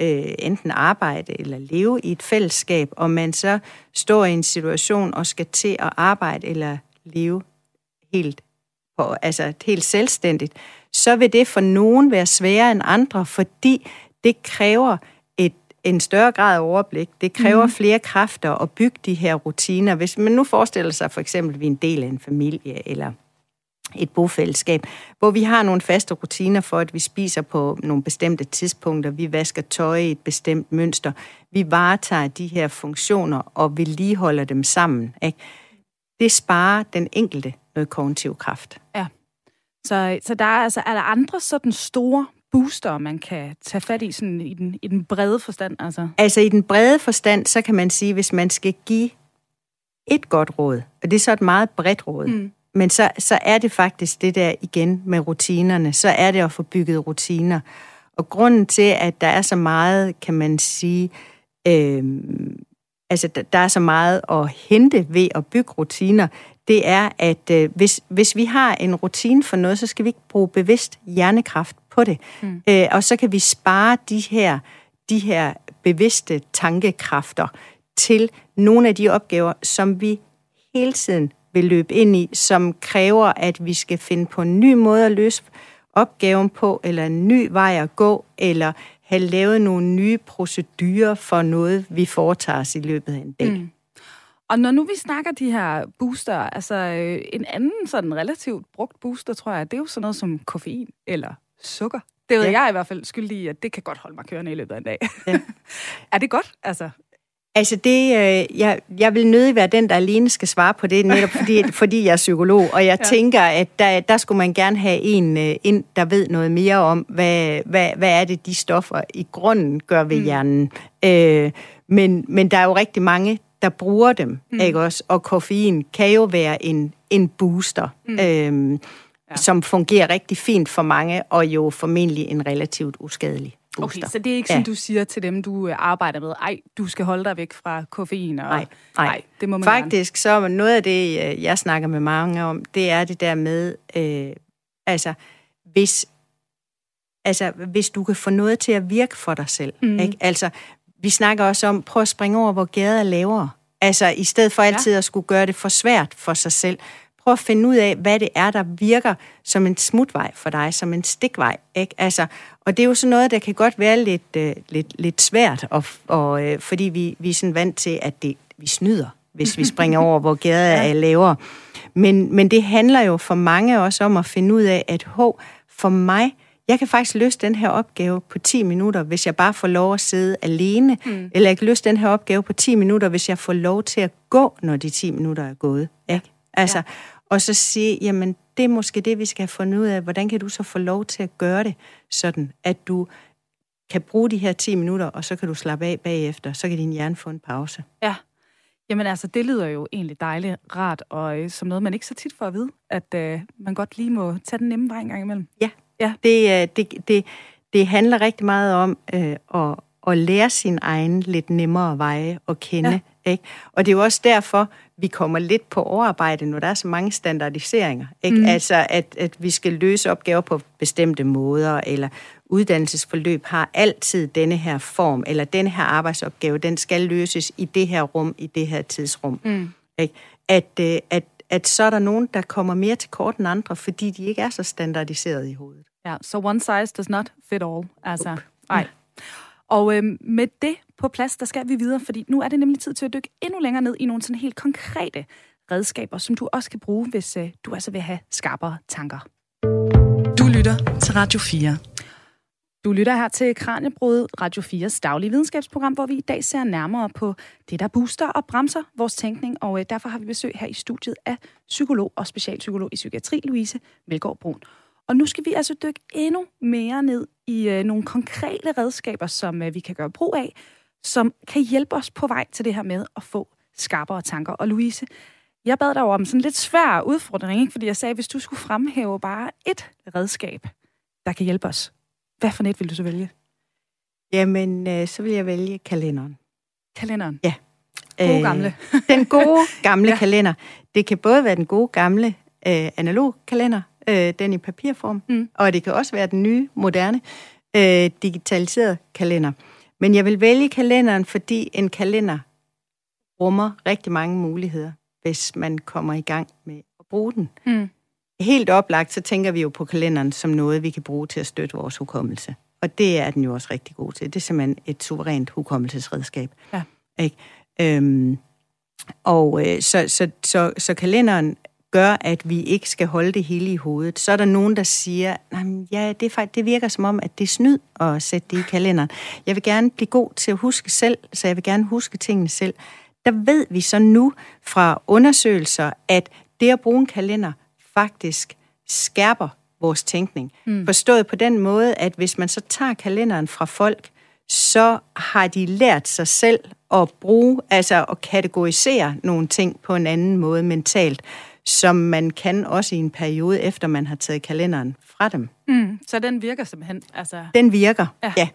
øh, enten arbejde eller leve i et fællesskab, og man så står i en situation og skal til at arbejde eller leve helt, på, altså helt selvstændigt, så vil det for nogen være sværere end andre, fordi det kræver en større grad af overblik. Det kræver mm. flere kræfter at bygge de her rutiner. Hvis man nu forestiller sig for eksempel, at vi er en del af en familie eller et bofællesskab, hvor vi har nogle faste rutiner for, at vi spiser på nogle bestemte tidspunkter, vi vasker tøj i et bestemt mønster, vi varetager de her funktioner og vedligeholder dem sammen. Ikke? Det sparer den enkelte noget kognitiv kraft. Ja. Så, så der er, altså, er der andre sådan store booster, man kan tage fat i sådan i den, i den brede forstand? Altså? altså i den brede forstand, så kan man sige, hvis man skal give et godt råd, og det er så et meget bredt råd, mm. men så, så er det faktisk det der igen med rutinerne, så er det at få bygget rutiner. Og grunden til, at der er så meget, kan man sige, øh, altså der er så meget at hente ved at bygge rutiner, det er, at øh, hvis, hvis vi har en rutine for noget, så skal vi ikke bruge bevidst hjernekraft på det. Mm. Øh, og så kan vi spare de her, de her bevidste tankekræfter til nogle af de opgaver, som vi hele tiden vil løbe ind i, som kræver, at vi skal finde på en ny måde at løse opgaven på, eller en ny vej at gå, eller have lavet nogle nye procedurer for noget, vi foretager os i løbet af en dag. Mm. Og når nu vi snakker de her booster, altså øh, en anden sådan relativt brugt booster, tror jeg, det er jo sådan noget som koffein eller sukker. Det ved ja. jeg i hvert fald skyldig i, at det kan godt holde mig kørende i løbet af en dag. Ja. er det godt? Altså, Altså det, øh, jeg, jeg vil nødig være den, der alene skal svare på det, netop fordi, fordi jeg er psykolog, og jeg ja. tænker, at der, der skulle man gerne have en øh, ind, der ved noget mere om, hvad, hvad, hvad er det, de stoffer i grunden gør ved mm. hjernen. Øh, men, men der er jo rigtig mange, der bruger dem, mm. ikke også? Og koffein kan jo være en, en booster. Mm. Øh, ja. som fungerer rigtig fint for mange, og jo formentlig en relativt uskadelig booster. Okay, så det er ikke sådan, ja. du siger til dem, du øh, arbejder med, ej, du skal holde dig væk fra koffein? Og, nej, nej. nej det må man Faktisk, gerne. så noget af det, øh, jeg snakker med mange om, det er det der med, øh, altså, hvis, altså, hvis du kan få noget til at virke for dig selv. Mm. Ikke? Altså, vi snakker også om, prøv at springe over, hvor gader er lavere. Altså, i stedet for altid ja. at skulle gøre det for svært for sig selv, prøv at finde ud af, hvad det er, der virker som en smutvej for dig, som en stikvej. Ikke? Altså, og det er jo sådan noget, der kan godt være lidt, øh, lidt, lidt svært, og, og, øh, fordi vi, vi er sådan vant til, at det, vi snyder, hvis vi springer over, hvor gader ja. er lavere. Men, men det handler jo for mange også om at finde ud af, at hov, for mig, jeg kan faktisk løse den her opgave på 10 minutter, hvis jeg bare får lov at sidde alene, mm. eller jeg kan løse den her opgave på 10 minutter, hvis jeg får lov til at gå, når de 10 minutter er gået. Ikke? Altså, ja og så sige, jamen det er måske det, vi skal have fundet ud af. Hvordan kan du så få lov til at gøre det sådan, at du kan bruge de her 10 minutter, og så kan du slappe af bagefter, så kan din hjerne få en pause. Ja. Jamen altså, det lyder jo egentlig dejligt rart, og øh, som noget, man ikke så tit får at vide, at øh, man godt lige må tage den nemme vej en gang imellem. Ja, ja. Det, øh, det, det, det handler rigtig meget om øh, at, at lære sin egen lidt nemmere veje at kende. Ja. Ikke? Og det er jo også derfor, vi kommer lidt på overarbejde, når der er så mange standardiseringer. Ikke? Mm. Altså, at, at vi skal løse opgaver på bestemte måder, eller uddannelsesforløb har altid denne her form, eller denne her arbejdsopgave, den skal løses i det her rum, i det her tidsrum. Mm. Ikke? At, øh, at, at så er der nogen, der kommer mere til kort end andre, fordi de ikke er så standardiseret i hovedet. Ja, så one size does not fit all. Altså, nej. Og øh, med det på plads, der skal vi videre, fordi nu er det nemlig tid til at dykke endnu længere ned i nogle sådan helt konkrete redskaber, som du også kan bruge, hvis øh, du altså vil have skarpere tanker. Du lytter til Radio 4. Du lytter her til Kranjebrud, Radio 4's daglige videnskabsprogram, hvor vi i dag ser nærmere på det, der booster og bremser vores tænkning, og øh, derfor har vi besøg her i studiet af psykolog og specialpsykolog i psykiatri, Louise Melgaard Brun. Og nu skal vi altså dykke endnu mere ned i øh, nogle konkrete redskaber, som øh, vi kan gøre brug af, som kan hjælpe os på vej til det her med at få skarpere tanker. Og Louise, jeg bad dig om sådan en lidt svær udfordring, ikke? fordi jeg sagde, at hvis du skulle fremhæve bare et redskab, der kan hjælpe os, hvad for net vil du så vælge? Jamen, øh, så vil jeg vælge kalenderen. Kalenderen? Ja. God gamle. den gode gamle ja. kalender. Det kan både være den gode gamle øh, analog kalender, øh, den i papirform, mm. og det kan også være den nye, moderne, øh, digitaliserede kalender. Men jeg vil vælge kalenderen, fordi en kalender rummer rigtig mange muligheder, hvis man kommer i gang med at bruge den. Mm. Helt oplagt, så tænker vi jo på kalenderen som noget, vi kan bruge til at støtte vores hukommelse. Og det er den jo også rigtig god til. Det er simpelthen et suverænt hukommelsesredskab. Ja. Ikke? Øhm, og øh, så, så, så, så kalenderen gør, at vi ikke skal holde det hele i hovedet. Så er der nogen, der siger, ja, det, er faktisk, det virker som om, at det er snyd at sætte det i kalenderen. Jeg vil gerne blive god til at huske selv, så jeg vil gerne huske tingene selv. Der ved vi så nu fra undersøgelser, at det at bruge en kalender faktisk skærper vores tænkning. Mm. Forstået på den måde, at hvis man så tager kalenderen fra folk, så har de lært sig selv at bruge, altså at kategorisere nogle ting på en anden måde mentalt som man kan også i en periode, efter man har taget kalenderen fra dem. Mm, så den virker simpelthen? Altså... Den virker, ja.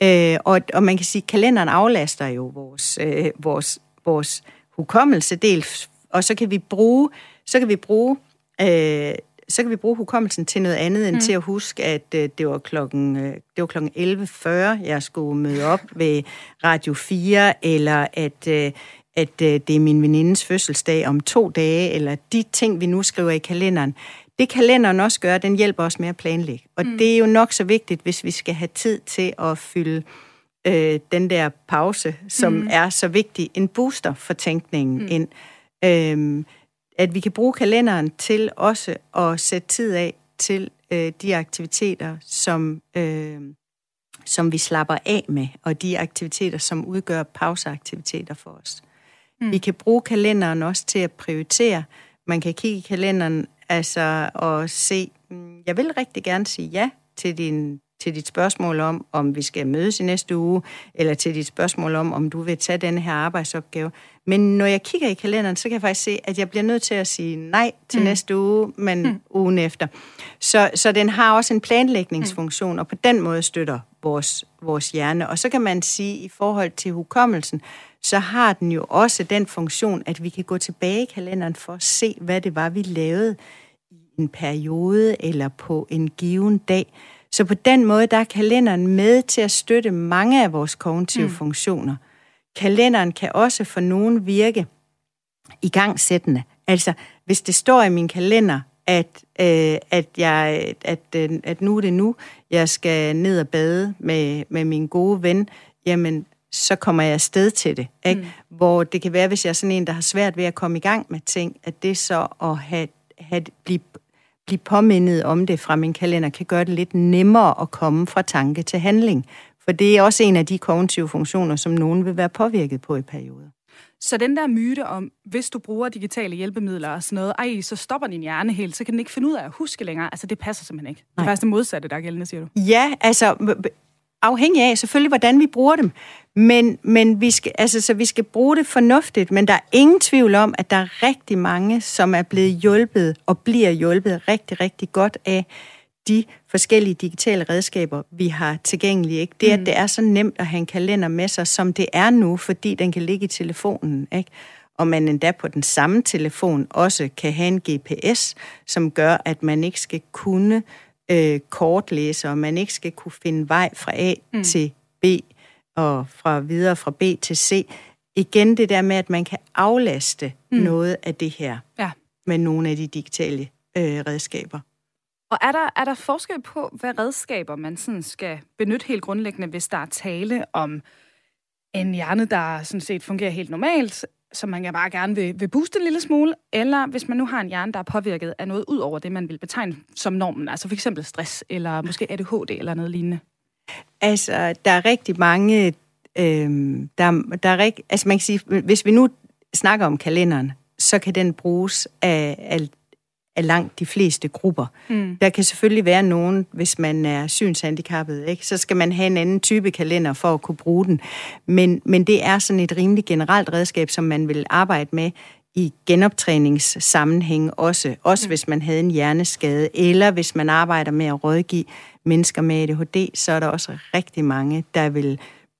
ja. Øh, og, og man kan sige, at kalenderen aflaster jo vores, øh, vores, vores hukommelsedel, og så kan vi bruge, så kan vi bruge øh, så kan vi bruge hukommelsen til noget andet end mm. til at huske, at øh, det var klokken øh, det var klokken 11.40, jeg skulle møde op ved Radio 4, eller at øh, at øh, det er min venindes fødselsdag om to dage, eller de ting, vi nu skriver i kalenderen. Det kalenderen også gør, den hjælper os med at planlægge. Og mm. det er jo nok så vigtigt, hvis vi skal have tid til at fylde øh, den der pause, som mm. er så vigtig, en booster for tænkningen mm. ind. Øh, at vi kan bruge kalenderen til også at sætte tid af til øh, de aktiviteter, som, øh, som vi slapper af med, og de aktiviteter, som udgør pauseaktiviteter for os. Mm. Vi kan bruge kalenderen også til at prioritere. Man kan kigge i kalenderen altså, og se, mm, jeg vil rigtig gerne sige ja til, din, til dit spørgsmål om, om vi skal mødes i næste uge, eller til dit spørgsmål om, om du vil tage denne her arbejdsopgave. Men når jeg kigger i kalenderen, så kan jeg faktisk se, at jeg bliver nødt til at sige nej til mm. næste uge, men mm. ugen efter. Så, så den har også en planlægningsfunktion, mm. og på den måde støtter vores, vores hjerne. Og så kan man sige, i forhold til hukommelsen, så har den jo også den funktion, at vi kan gå tilbage i kalenderen for at se, hvad det var, vi lavede i en periode eller på en given dag. Så på den måde, der er kalenderen med til at støtte mange af vores kognitive mm. funktioner. Kalenderen kan også for nogen virke i gangsættende. Altså, hvis det står i min kalender, at, øh, at, jeg, at, øh, at nu er det nu, jeg skal ned og bade med, med min gode ven, jamen, så kommer jeg afsted til det. Ikke? Mm. Hvor det kan være, hvis jeg er sådan en, der har svært ved at komme i gang med ting, at det så at have, have, blive, blive påmindet om det fra min kalender, kan gøre det lidt nemmere at komme fra tanke til handling. For det er også en af de kognitive funktioner, som nogen vil være påvirket på i perioder. Så den der myte om, hvis du bruger digitale hjælpemidler og sådan noget, ej, så stopper din hjerne helt, så kan den ikke finde ud af at huske længere. Altså, det passer simpelthen ikke. Det er faktisk det modsatte, der er gældende, siger du. Ja, altså, afhængig af selvfølgelig, hvordan vi bruger dem. Men, men vi, skal, altså, så vi skal bruge det fornuftigt, men der er ingen tvivl om, at der er rigtig mange, som er blevet hjulpet og bliver hjulpet rigtig, rigtig godt af de forskellige digitale redskaber, vi har tilgængelige. Ikke? Det, at mm. det er så nemt at have en kalender med sig, som det er nu, fordi den kan ligge i telefonen. Ikke? Og man endda på den samme telefon også kan have en GPS, som gør, at man ikke skal kunne øh, kortlæse, og man ikke skal kunne finde vej fra A mm. til B, og fra videre fra B til C. Igen det der med, at man kan aflaste mm. noget af det her. Ja. med nogle af de digitale øh, redskaber. Og er der, er der forskel på, hvad redskaber man sådan skal benytte helt grundlæggende, hvis der er tale om en hjerne, der sådan set fungerer helt normalt, som man bare gerne vil, vil booste en lille smule, eller hvis man nu har en hjerne, der er påvirket af noget ud over det, man vil betegne som normen, altså for eksempel stress, eller måske ADHD eller noget lignende? Altså, der er rigtig mange... Øh, der, der er rigt, altså man kan sige, hvis vi nu snakker om kalenderen, så kan den bruges af, af, af langt de fleste grupper. Mm. Der kan selvfølgelig være nogen, hvis man er synshandicappet, ikke? så skal man have en anden type kalender for at kunne bruge den. Men, men det er sådan et rimelig generelt redskab, som man vil arbejde med i genoptræningssammenhæng også, også mm. hvis man havde en hjerneskade, eller hvis man arbejder med at rådgive mennesker med ADHD, så er der også rigtig mange, der vil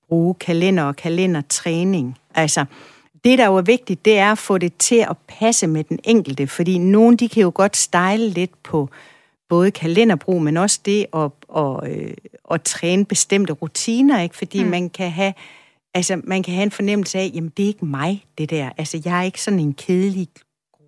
bruge kalender og kalendertræning. Altså, det, der jo er vigtigt, det er at få det til at passe med den enkelte, fordi nogen, de kan jo godt stejle lidt på både kalenderbrug, men også det at, at, øh, at træne bestemte rutiner, ikke? fordi mm. man kan have altså, man kan have en fornemmelse af, jamen, det er ikke mig, det der. Altså, jeg er ikke sådan en kedelig,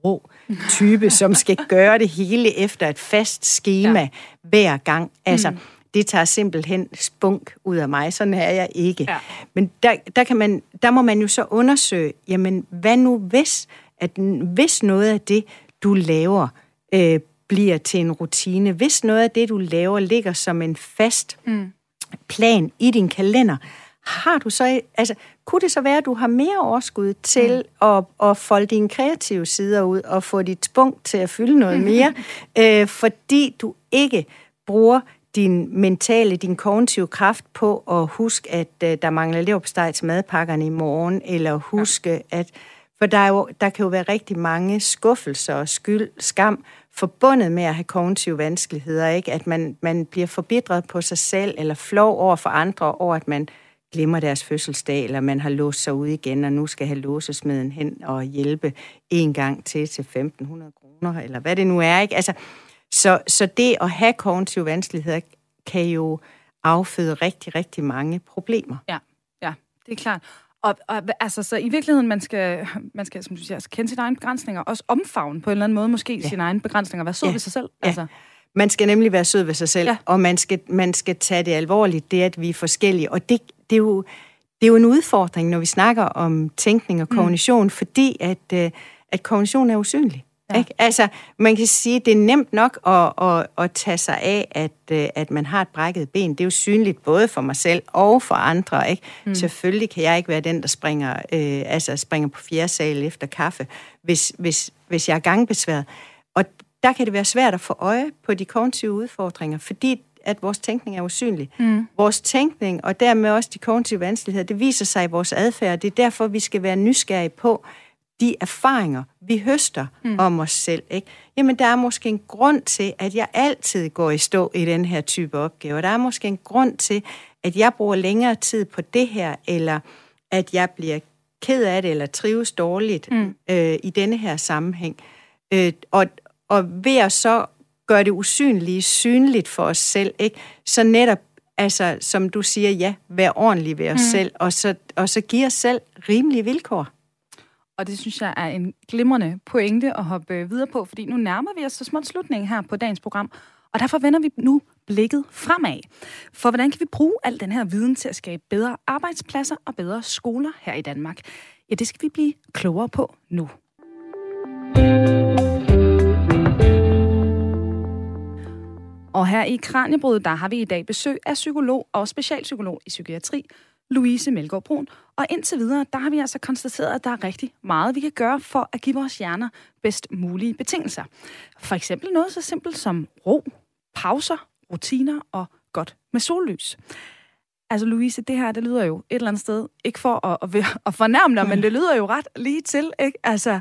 grå type, som skal gøre det hele efter et fast schema ja. hver gang. Altså, mm det tager simpelthen spunk ud af mig. Sådan er jeg ikke. Ja. Men der, der, kan man, der må man jo så undersøge, jamen hvad nu hvis, at hvis noget af det, du laver, øh, bliver til en rutine, hvis noget af det, du laver, ligger som en fast mm. plan i din kalender, har du så, altså, kunne det så være, at du har mere overskud til mm. at, at folde dine kreative sider ud og få dit spunkt til at fylde noget mere, øh, fordi du ikke bruger din mentale, din kognitive kraft på at huske, at uh, der mangler leverpostej til madpakkerne i morgen, eller huske, ja. at... For der, er jo, der kan jo være rigtig mange skuffelser og skyld, skam, forbundet med at have kognitive vanskeligheder, ikke? At man, man bliver forbitret på sig selv, eller flov over for andre, over at man glemmer deres fødselsdag, eller man har låst sig ud igen, og nu skal have låsesmeden hen og hjælpe en gang til til 1.500 kroner, eller hvad det nu er, ikke? Altså, så, så det at have kognitive vanskeligheder kan jo afføde rigtig, rigtig mange problemer. Ja, ja, det er klart. Og, og altså, så i virkeligheden, man skal, man skal som du siger, altså, kende sine egne begrænsninger, også omfavne på en eller anden måde, måske ja. sine egne begrænsninger, være sød ja. ved sig selv. Ja. Altså. Man skal nemlig være sød ved sig selv, ja. og man skal, man skal tage det alvorligt, det at vi er forskellige. Og det, det, er jo, det er jo en udfordring, når vi snakker om tænkning og mm. kognition, mm. fordi at, øh, at kognition er usynlig. Ja. Ikke? Altså, man kan sige, det er nemt nok at, at, at tage sig af, at, øh, at man har et brækket ben. Det er jo synligt både for mig selv og for andre. Ikke? Mm. Selvfølgelig kan jeg ikke være den, der springer, øh, altså springer på fjerde sal efter kaffe, hvis, hvis, hvis jeg er gangbesværet. Og der kan det være svært at få øje på de kognitive udfordringer, fordi at vores tænkning er usynlig. Mm. Vores tænkning, og dermed også de kognitive vanskeligheder, det viser sig i vores adfærd. Det er derfor, vi skal være nysgerrige på, de erfaringer, vi høster mm. om os selv. Ikke? Jamen, der er måske en grund til, at jeg altid går i stå i den her type opgaver. Der er måske en grund til, at jeg bruger længere tid på det her, eller at jeg bliver ked af det, eller trives dårligt mm. øh, i denne her sammenhæng. Øh, og, og ved at så gøre det usynlige synligt for os selv, ikke? så netop altså, som du siger, ja, være ordentlig ved os mm. selv, og så, og så give os selv rimelige vilkår. Og det synes jeg er en glimrende pointe at hoppe videre på, fordi nu nærmer vi os så småt slutningen her på dagens program. Og derfor vender vi nu blikket fremad. For hvordan kan vi bruge al den her viden til at skabe bedre arbejdspladser og bedre skoler her i Danmark? Ja, det skal vi blive klogere på nu. Og her i Kranjebrud, der har vi i dag besøg af psykolog og specialpsykolog i psykiatri, Louise Melgaard Brun. Og indtil videre, der har vi altså konstateret, at der er rigtig meget, vi kan gøre for at give vores hjerner bedst mulige betingelser. For eksempel noget så simpelt som ro, pauser, rutiner og godt med sollys. Altså Louise, det her, det lyder jo et eller andet sted, ikke for at, at, at fornærme dig, men det lyder jo ret lige til, ikke? Altså,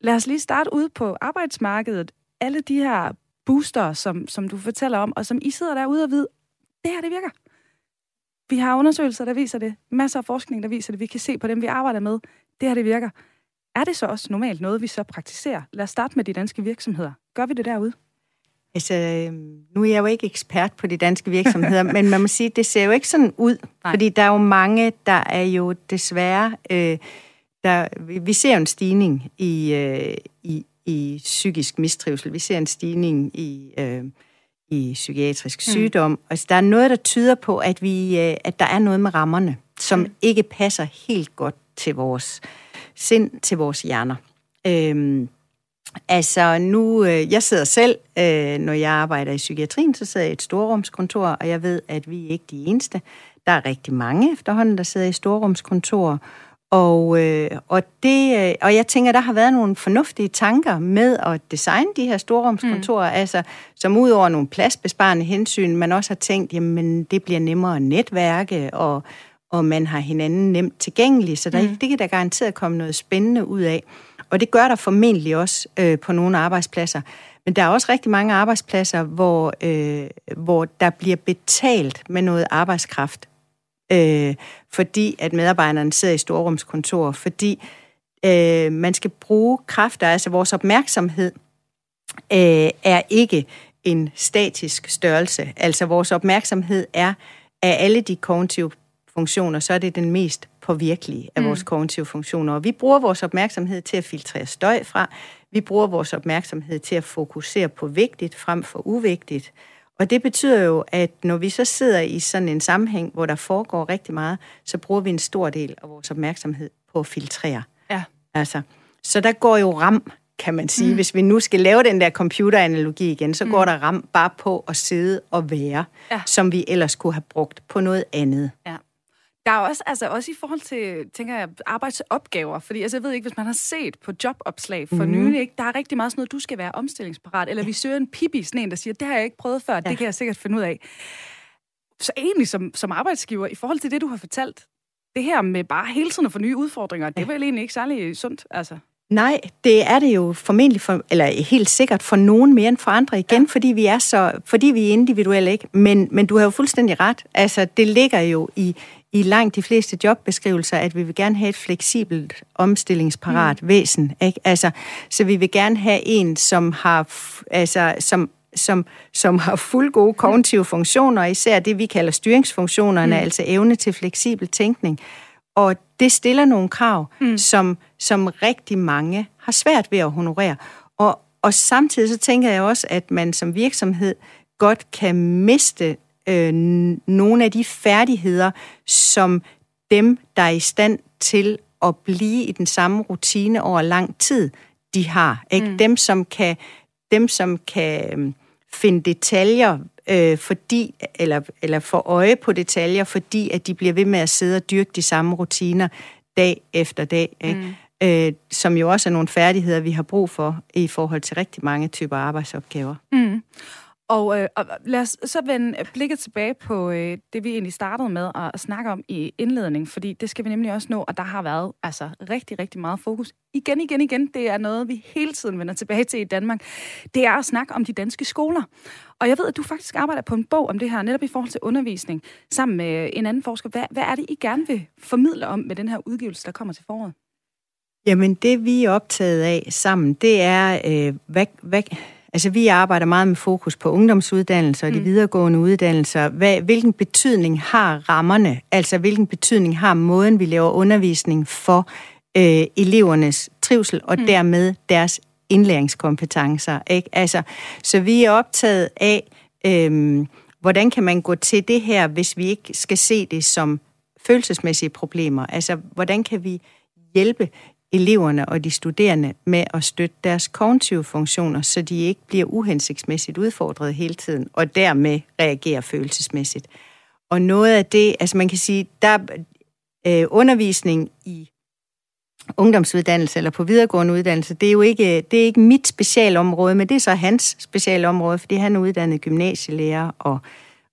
lad os lige starte ude på arbejdsmarkedet. Alle de her booster, som, som du fortæller om, og som I sidder derude og ved, det her, det virker. Vi har undersøgelser, der viser det. Masser af forskning, der viser det. Vi kan se på dem, vi arbejder med. Det her, det virker. Er det så også normalt noget, vi så praktiserer? Lad os starte med de danske virksomheder. Gør vi det derude? Altså, øhm, nu er jeg jo ikke ekspert på de danske virksomheder, men man må sige, det ser jo ikke sådan ud. Nej. Fordi der er jo mange, der er jo desværre... Øh, der, vi ser jo en stigning i, øh, i, i psykisk mistrivsel. Vi ser en stigning i, øh, i psykiatrisk mm. sygdom. Altså, der er noget, der tyder på, at, vi, øh, at der er noget med rammerne, som mm. ikke passer helt godt til vores sind, til vores hjerner. Øhm, altså nu, øh, jeg sidder selv, øh, når jeg arbejder i psykiatrien, så sidder jeg i et storrumskontor, og jeg ved, at vi er ikke de eneste. Der er rigtig mange efterhånden, der sidder i storrumskontor, og, øh, og, det, øh, og jeg tænker, der har været nogle fornuftige tanker med at designe de her storrumskontorer, mm. altså som ud over nogle pladsbesparende hensyn, man også har tænkt, jamen det bliver nemmere at netværke, og, og man har hinanden nemt tilgængelig, så der, mm. det kan der garanteret komme noget spændende ud af. Og det gør der formentlig også øh, på nogle arbejdspladser. Men der er også rigtig mange arbejdspladser, hvor, øh, hvor der bliver betalt med noget arbejdskraft, øh, fordi at medarbejderne sidder i storrumskontor, fordi øh, man skal bruge kræfter, altså vores opmærksomhed øh, er ikke en statisk størrelse. Altså vores opmærksomhed er af alle de kognitive funktioner, så er det den mest påvirkelige af mm. vores kognitive funktioner. Og vi bruger vores opmærksomhed til at filtrere støj fra. Vi bruger vores opmærksomhed til at fokusere på vigtigt frem for uvigtigt. Og det betyder jo, at når vi så sidder i sådan en sammenhæng, hvor der foregår rigtig meget, så bruger vi en stor del af vores opmærksomhed på at filtrere. Ja. Altså, så der går jo ram, kan man sige. Mm. Hvis vi nu skal lave den der computeranalogi igen, så mm. går der ram bare på at sidde og være, ja. som vi ellers kunne have brugt på noget andet. Ja. Der er også, altså også i forhold til, tænker jeg, arbejdsopgaver, fordi altså, jeg ved ikke, hvis man har set på jobopslag for mm. nylig, ikke, der er rigtig meget sådan noget, du skal være omstillingsparat, eller vi søger en pipi, sådan en, der siger, det har jeg ikke prøvet før, ja. det kan jeg sikkert finde ud af. Så egentlig som, som arbejdsgiver, i forhold til det, du har fortalt, det her med bare hele tiden at få nye udfordringer, det er vel egentlig ikke særlig sundt, altså. Nej, det er det jo formentlig, for, eller helt sikkert for nogen mere end for andre igen, ja. fordi vi er så, fordi vi er individuelle, ikke? Men, men du har jo fuldstændig ret. Altså, det ligger jo i, i langt de fleste jobbeskrivelser, at vi vil gerne have et fleksibelt, omstillingsparat mm. væsen. Ikke? Altså, så vi vil gerne have en, som har, altså, som, som, som har fuld gode kognitive funktioner, især det, vi kalder styringsfunktionerne, mm. altså evne til fleksibel tænkning. Og det stiller nogle krav, mm. som, som rigtig mange har svært ved at honorere. Og, og samtidig så tænker jeg også, at man som virksomhed godt kan miste øh, nogle af de færdigheder, som dem, der er i stand til at blive i den samme rutine over lang tid, de har. Ikke? Mm. Dem, som kan, dem, som kan øhm, finde detaljer, øh, fordi, eller, eller få øje på detaljer, fordi at de bliver ved med at sidde og dyrke de samme rutiner dag efter dag. Ikke? Mm. Øh, som jo også er nogle færdigheder, vi har brug for i forhold til rigtig mange typer arbejdsopgaver. Mm. Og, øh, og lad os så vende blikket tilbage på øh, det, vi egentlig startede med at, at snakke om i indledning, fordi det skal vi nemlig også nå, og der har været altså rigtig, rigtig meget fokus. Igen, igen, igen, det er noget, vi hele tiden vender tilbage til i Danmark. Det er at snakke om de danske skoler. Og jeg ved, at du faktisk arbejder på en bog om det her, netop i forhold til undervisning, sammen med øh, en anden forsker. Hvad, hvad er det, I gerne vil formidle om med den her udgivelse, der kommer til foråret? Jamen, det vi er optaget af sammen, det er, øh, hvad, hvad, Altså, vi arbejder meget med fokus på ungdomsuddannelser og de mm. videregående uddannelser. Hvad, hvilken betydning har rammerne? Altså, hvilken betydning har måden, vi laver undervisning for øh, elevernes trivsel og mm. dermed deres indlæringskompetencer? Ikke? Altså, så vi er optaget af, øh, hvordan kan man gå til det her, hvis vi ikke skal se det som følelsesmæssige problemer? Altså, hvordan kan vi hjælpe eleverne og de studerende med at støtte deres kognitive funktioner, så de ikke bliver uhensigtsmæssigt udfordret hele tiden, og dermed reagerer følelsesmæssigt. Og noget af det, altså man kan sige, der øh, undervisning i ungdomsuddannelse eller på videregående uddannelse, det er jo ikke, det er ikke mit specialområde, men det er så hans specialområde, fordi han er uddannet gymnasielærer og,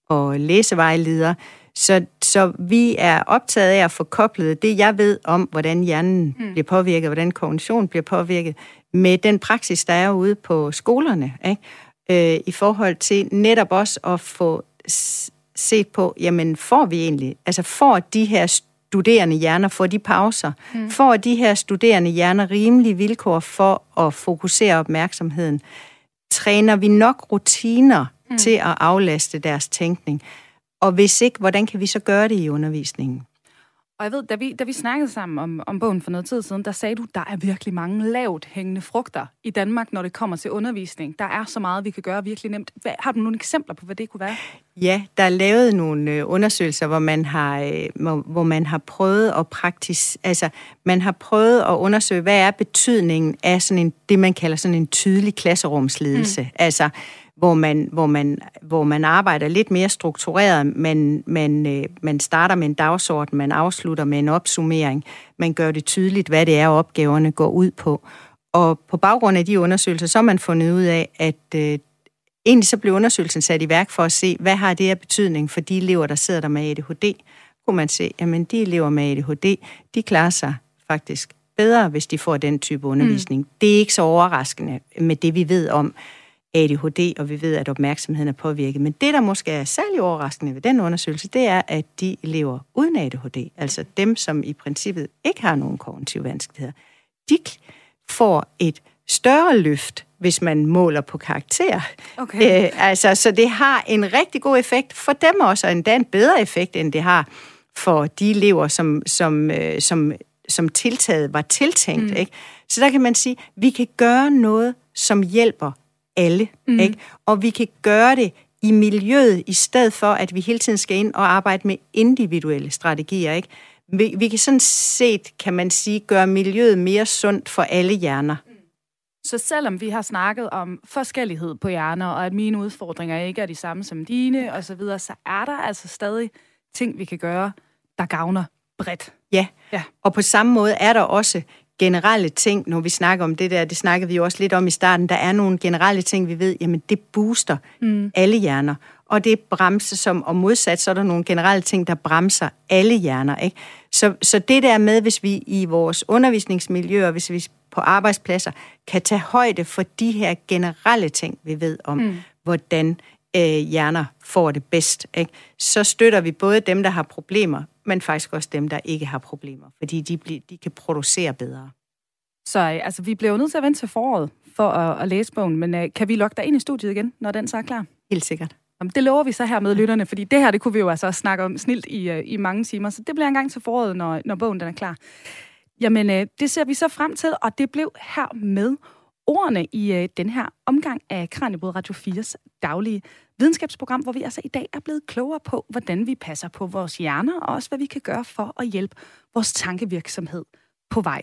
og læsevejleder. Så, så vi er optaget af at få koblet det, jeg ved om, hvordan hjernen mm. bliver påvirket, hvordan kognition bliver påvirket, med den praksis, der er ude på skolerne, ikke? Øh, i forhold til netop også at få set på, jamen får vi egentlig, altså får de her studerende hjerner, får de pauser, mm. får de her studerende hjerner rimelige vilkår for at fokusere opmærksomheden, træner vi nok rutiner mm. til at aflaste deres tænkning. Og hvis ikke, hvordan kan vi så gøre det i undervisningen? Og jeg ved, da vi, da vi snakkede sammen om, om bogen for noget tid siden, der sagde du, der er virkelig mange lavt hængende frugter i Danmark, når det kommer til undervisning. Der er så meget, vi kan gøre virkelig nemt. Hvad, har du nogle eksempler på, hvad det kunne være? Ja, der er lavet nogle øh, undersøgelser, hvor man har, øh, hvor, hvor man har prøvet at praktis, altså man har prøvet at undersøge, hvad er betydningen af sådan en, det man kalder sådan en tydelig klasserumsledelse. Mm. Altså, hvor man, hvor man, hvor man arbejder lidt mere struktureret. Man, man, øh, man starter med en dagsorden, man afslutter med en opsummering. Man gør det tydeligt, hvad det er, opgaverne går ud på. Og på baggrund af de undersøgelser, så har man fundet ud af, at øh, egentlig så blev undersøgelsen sat i værk for at se, hvad har det her betydning for de elever, der sidder der med ADHD. Kunne man se, jamen de elever med ADHD, de klarer sig faktisk bedre, hvis de får den type undervisning. Mm. Det er ikke så overraskende med det, vi ved om, ADHD, og vi ved, at opmærksomheden er påvirket. Men det, der måske er særlig overraskende ved den undersøgelse, det er, at de elever uden ADHD, altså dem, som i princippet ikke har nogen kognitive vanskeligheder, de får et større løft, hvis man måler på karakter. Okay. Øh, altså, så det har en rigtig god effekt for dem også, og endda en bedre effekt, end det har for de elever, som, som, øh, som, som tiltaget var tiltænkt. Mm. Ikke? Så der kan man sige, at vi kan gøre noget, som hjælper alle. Mm. Ikke? Og vi kan gøre det i miljøet, i stedet for, at vi hele tiden skal ind og arbejde med individuelle strategier. Ikke? Vi, vi kan sådan set, kan man sige, gøre miljøet mere sundt for alle hjerner. Så selvom vi har snakket om forskellighed på hjerner, og at mine udfordringer ikke er de samme som dine osv., så, videre, så er der altså stadig ting, vi kan gøre, der gavner bredt. Ja. ja, og på samme måde er der også generelle ting, når vi snakker om det der, det snakkede vi jo også lidt om i starten, der er nogle generelle ting, vi ved, jamen det booster mm. alle hjerner. Og det bremser som, og modsat, så er der nogle generelle ting, der bremser alle hjerner. Ikke? Så, så det der med, hvis vi i vores undervisningsmiljøer, hvis vi på arbejdspladser, kan tage højde for de her generelle ting, vi ved om, mm. hvordan øh, hjerner får det bedst, ikke? så støtter vi både dem, der har problemer, men faktisk også dem, der ikke har problemer, fordi de, bliver, de kan producere bedre. Så altså, vi bliver jo nødt til at vente til foråret for at, at læse bogen, men uh, kan vi lokke dig ind i studiet igen, når den så er klar? Helt sikkert. Jamen, det lover vi så her med lytterne, fordi det her, det kunne vi jo altså også snakke om snilt i, uh, i mange timer, så det bliver en gang til foråret, når, når bogen den er klar. Jamen, uh, det ser vi så frem til, og det blev her med ordene i øh, den her omgang af Kranjebrud Radio 4's daglige videnskabsprogram, hvor vi altså i dag er blevet klogere på, hvordan vi passer på vores hjerner, og også hvad vi kan gøre for at hjælpe vores tankevirksomhed på vej.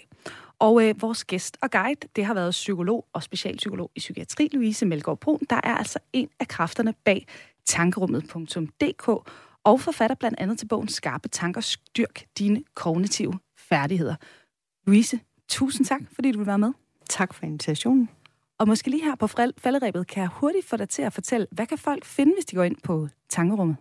Og øh, vores gæst og guide, det har været psykolog og specialpsykolog i psykiatri, Louise Melgaard Brun, der er altså en af kræfterne bag tankerummet.dk, og forfatter blandt andet til bogen Skarpe Tanker, Styrk dine kognitive færdigheder. Louise, tusind tak, fordi du vil være med. Tak for invitationen. Og måske lige her på falderæbet kan jeg hurtigt få dig til at fortælle, hvad kan folk finde, hvis de går ind på tankerummet?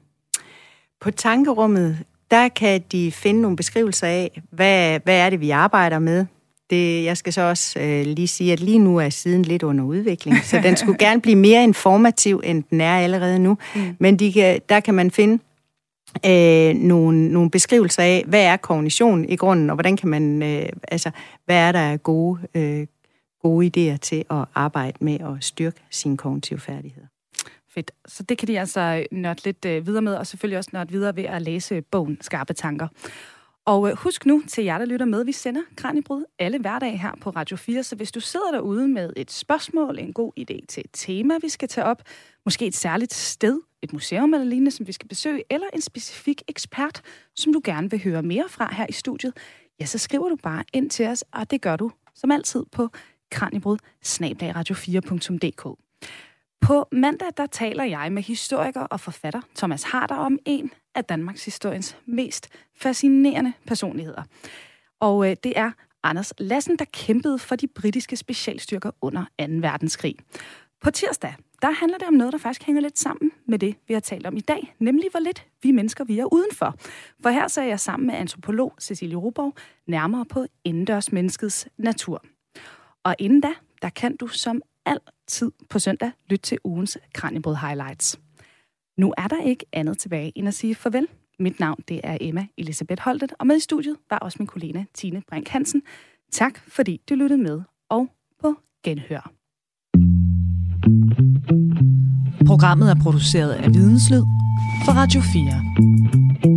På tankerummet, der kan de finde nogle beskrivelser af, hvad, hvad er det, vi arbejder med. Det, jeg skal så også øh, lige sige, at lige nu er siden lidt under udvikling, så den skulle gerne blive mere informativ, end den er allerede nu. Mm. Men de kan, der kan man finde øh, nogle, nogle beskrivelser af, hvad er kognition i grunden, og hvordan kan man, øh, altså, hvad er der gode øh, gode idéer til at arbejde med at styrke sine kognitive færdigheder. Fedt. Så det kan de altså nørde lidt øh, videre med, og selvfølgelig også nørde videre ved at læse bogen Skarpe Tanker. Og øh, husk nu til jer, der lytter med, vi sender Kranjebrud alle hverdag her på Radio 4, så hvis du sidder derude med et spørgsmål, en god idé til et tema, vi skal tage op, måske et særligt sted, et museum eller lignende, som vi skal besøge, eller en specifik ekspert, som du gerne vil høre mere fra her i studiet, ja, så skriver du bare ind til os, og det gør du som altid på kranjebrud, radio4.dk. På mandag der taler jeg med historiker og forfatter Thomas Harder om en af Danmarks historiens mest fascinerende personligheder. Og øh, det er Anders Lassen, der kæmpede for de britiske specialstyrker under 2. verdenskrig. På tirsdag, der handler det om noget, der faktisk hænger lidt sammen med det, vi har talt om i dag, nemlig hvor lidt vi mennesker vi er udenfor. For her ser jeg sammen med antropolog Cecilie Ruborg nærmere på indendørsmenneskets natur. Og inden da, der kan du som altid på søndag lytte til ugens Kranjebrød Highlights. Nu er der ikke andet tilbage end at sige farvel. Mit navn det er Emma Elisabeth Holtet, og med i studiet var også min kollega Tine Brink Hansen. Tak fordi du lyttede med, og på genhør. Programmet er produceret af Videnslyd for Radio 4.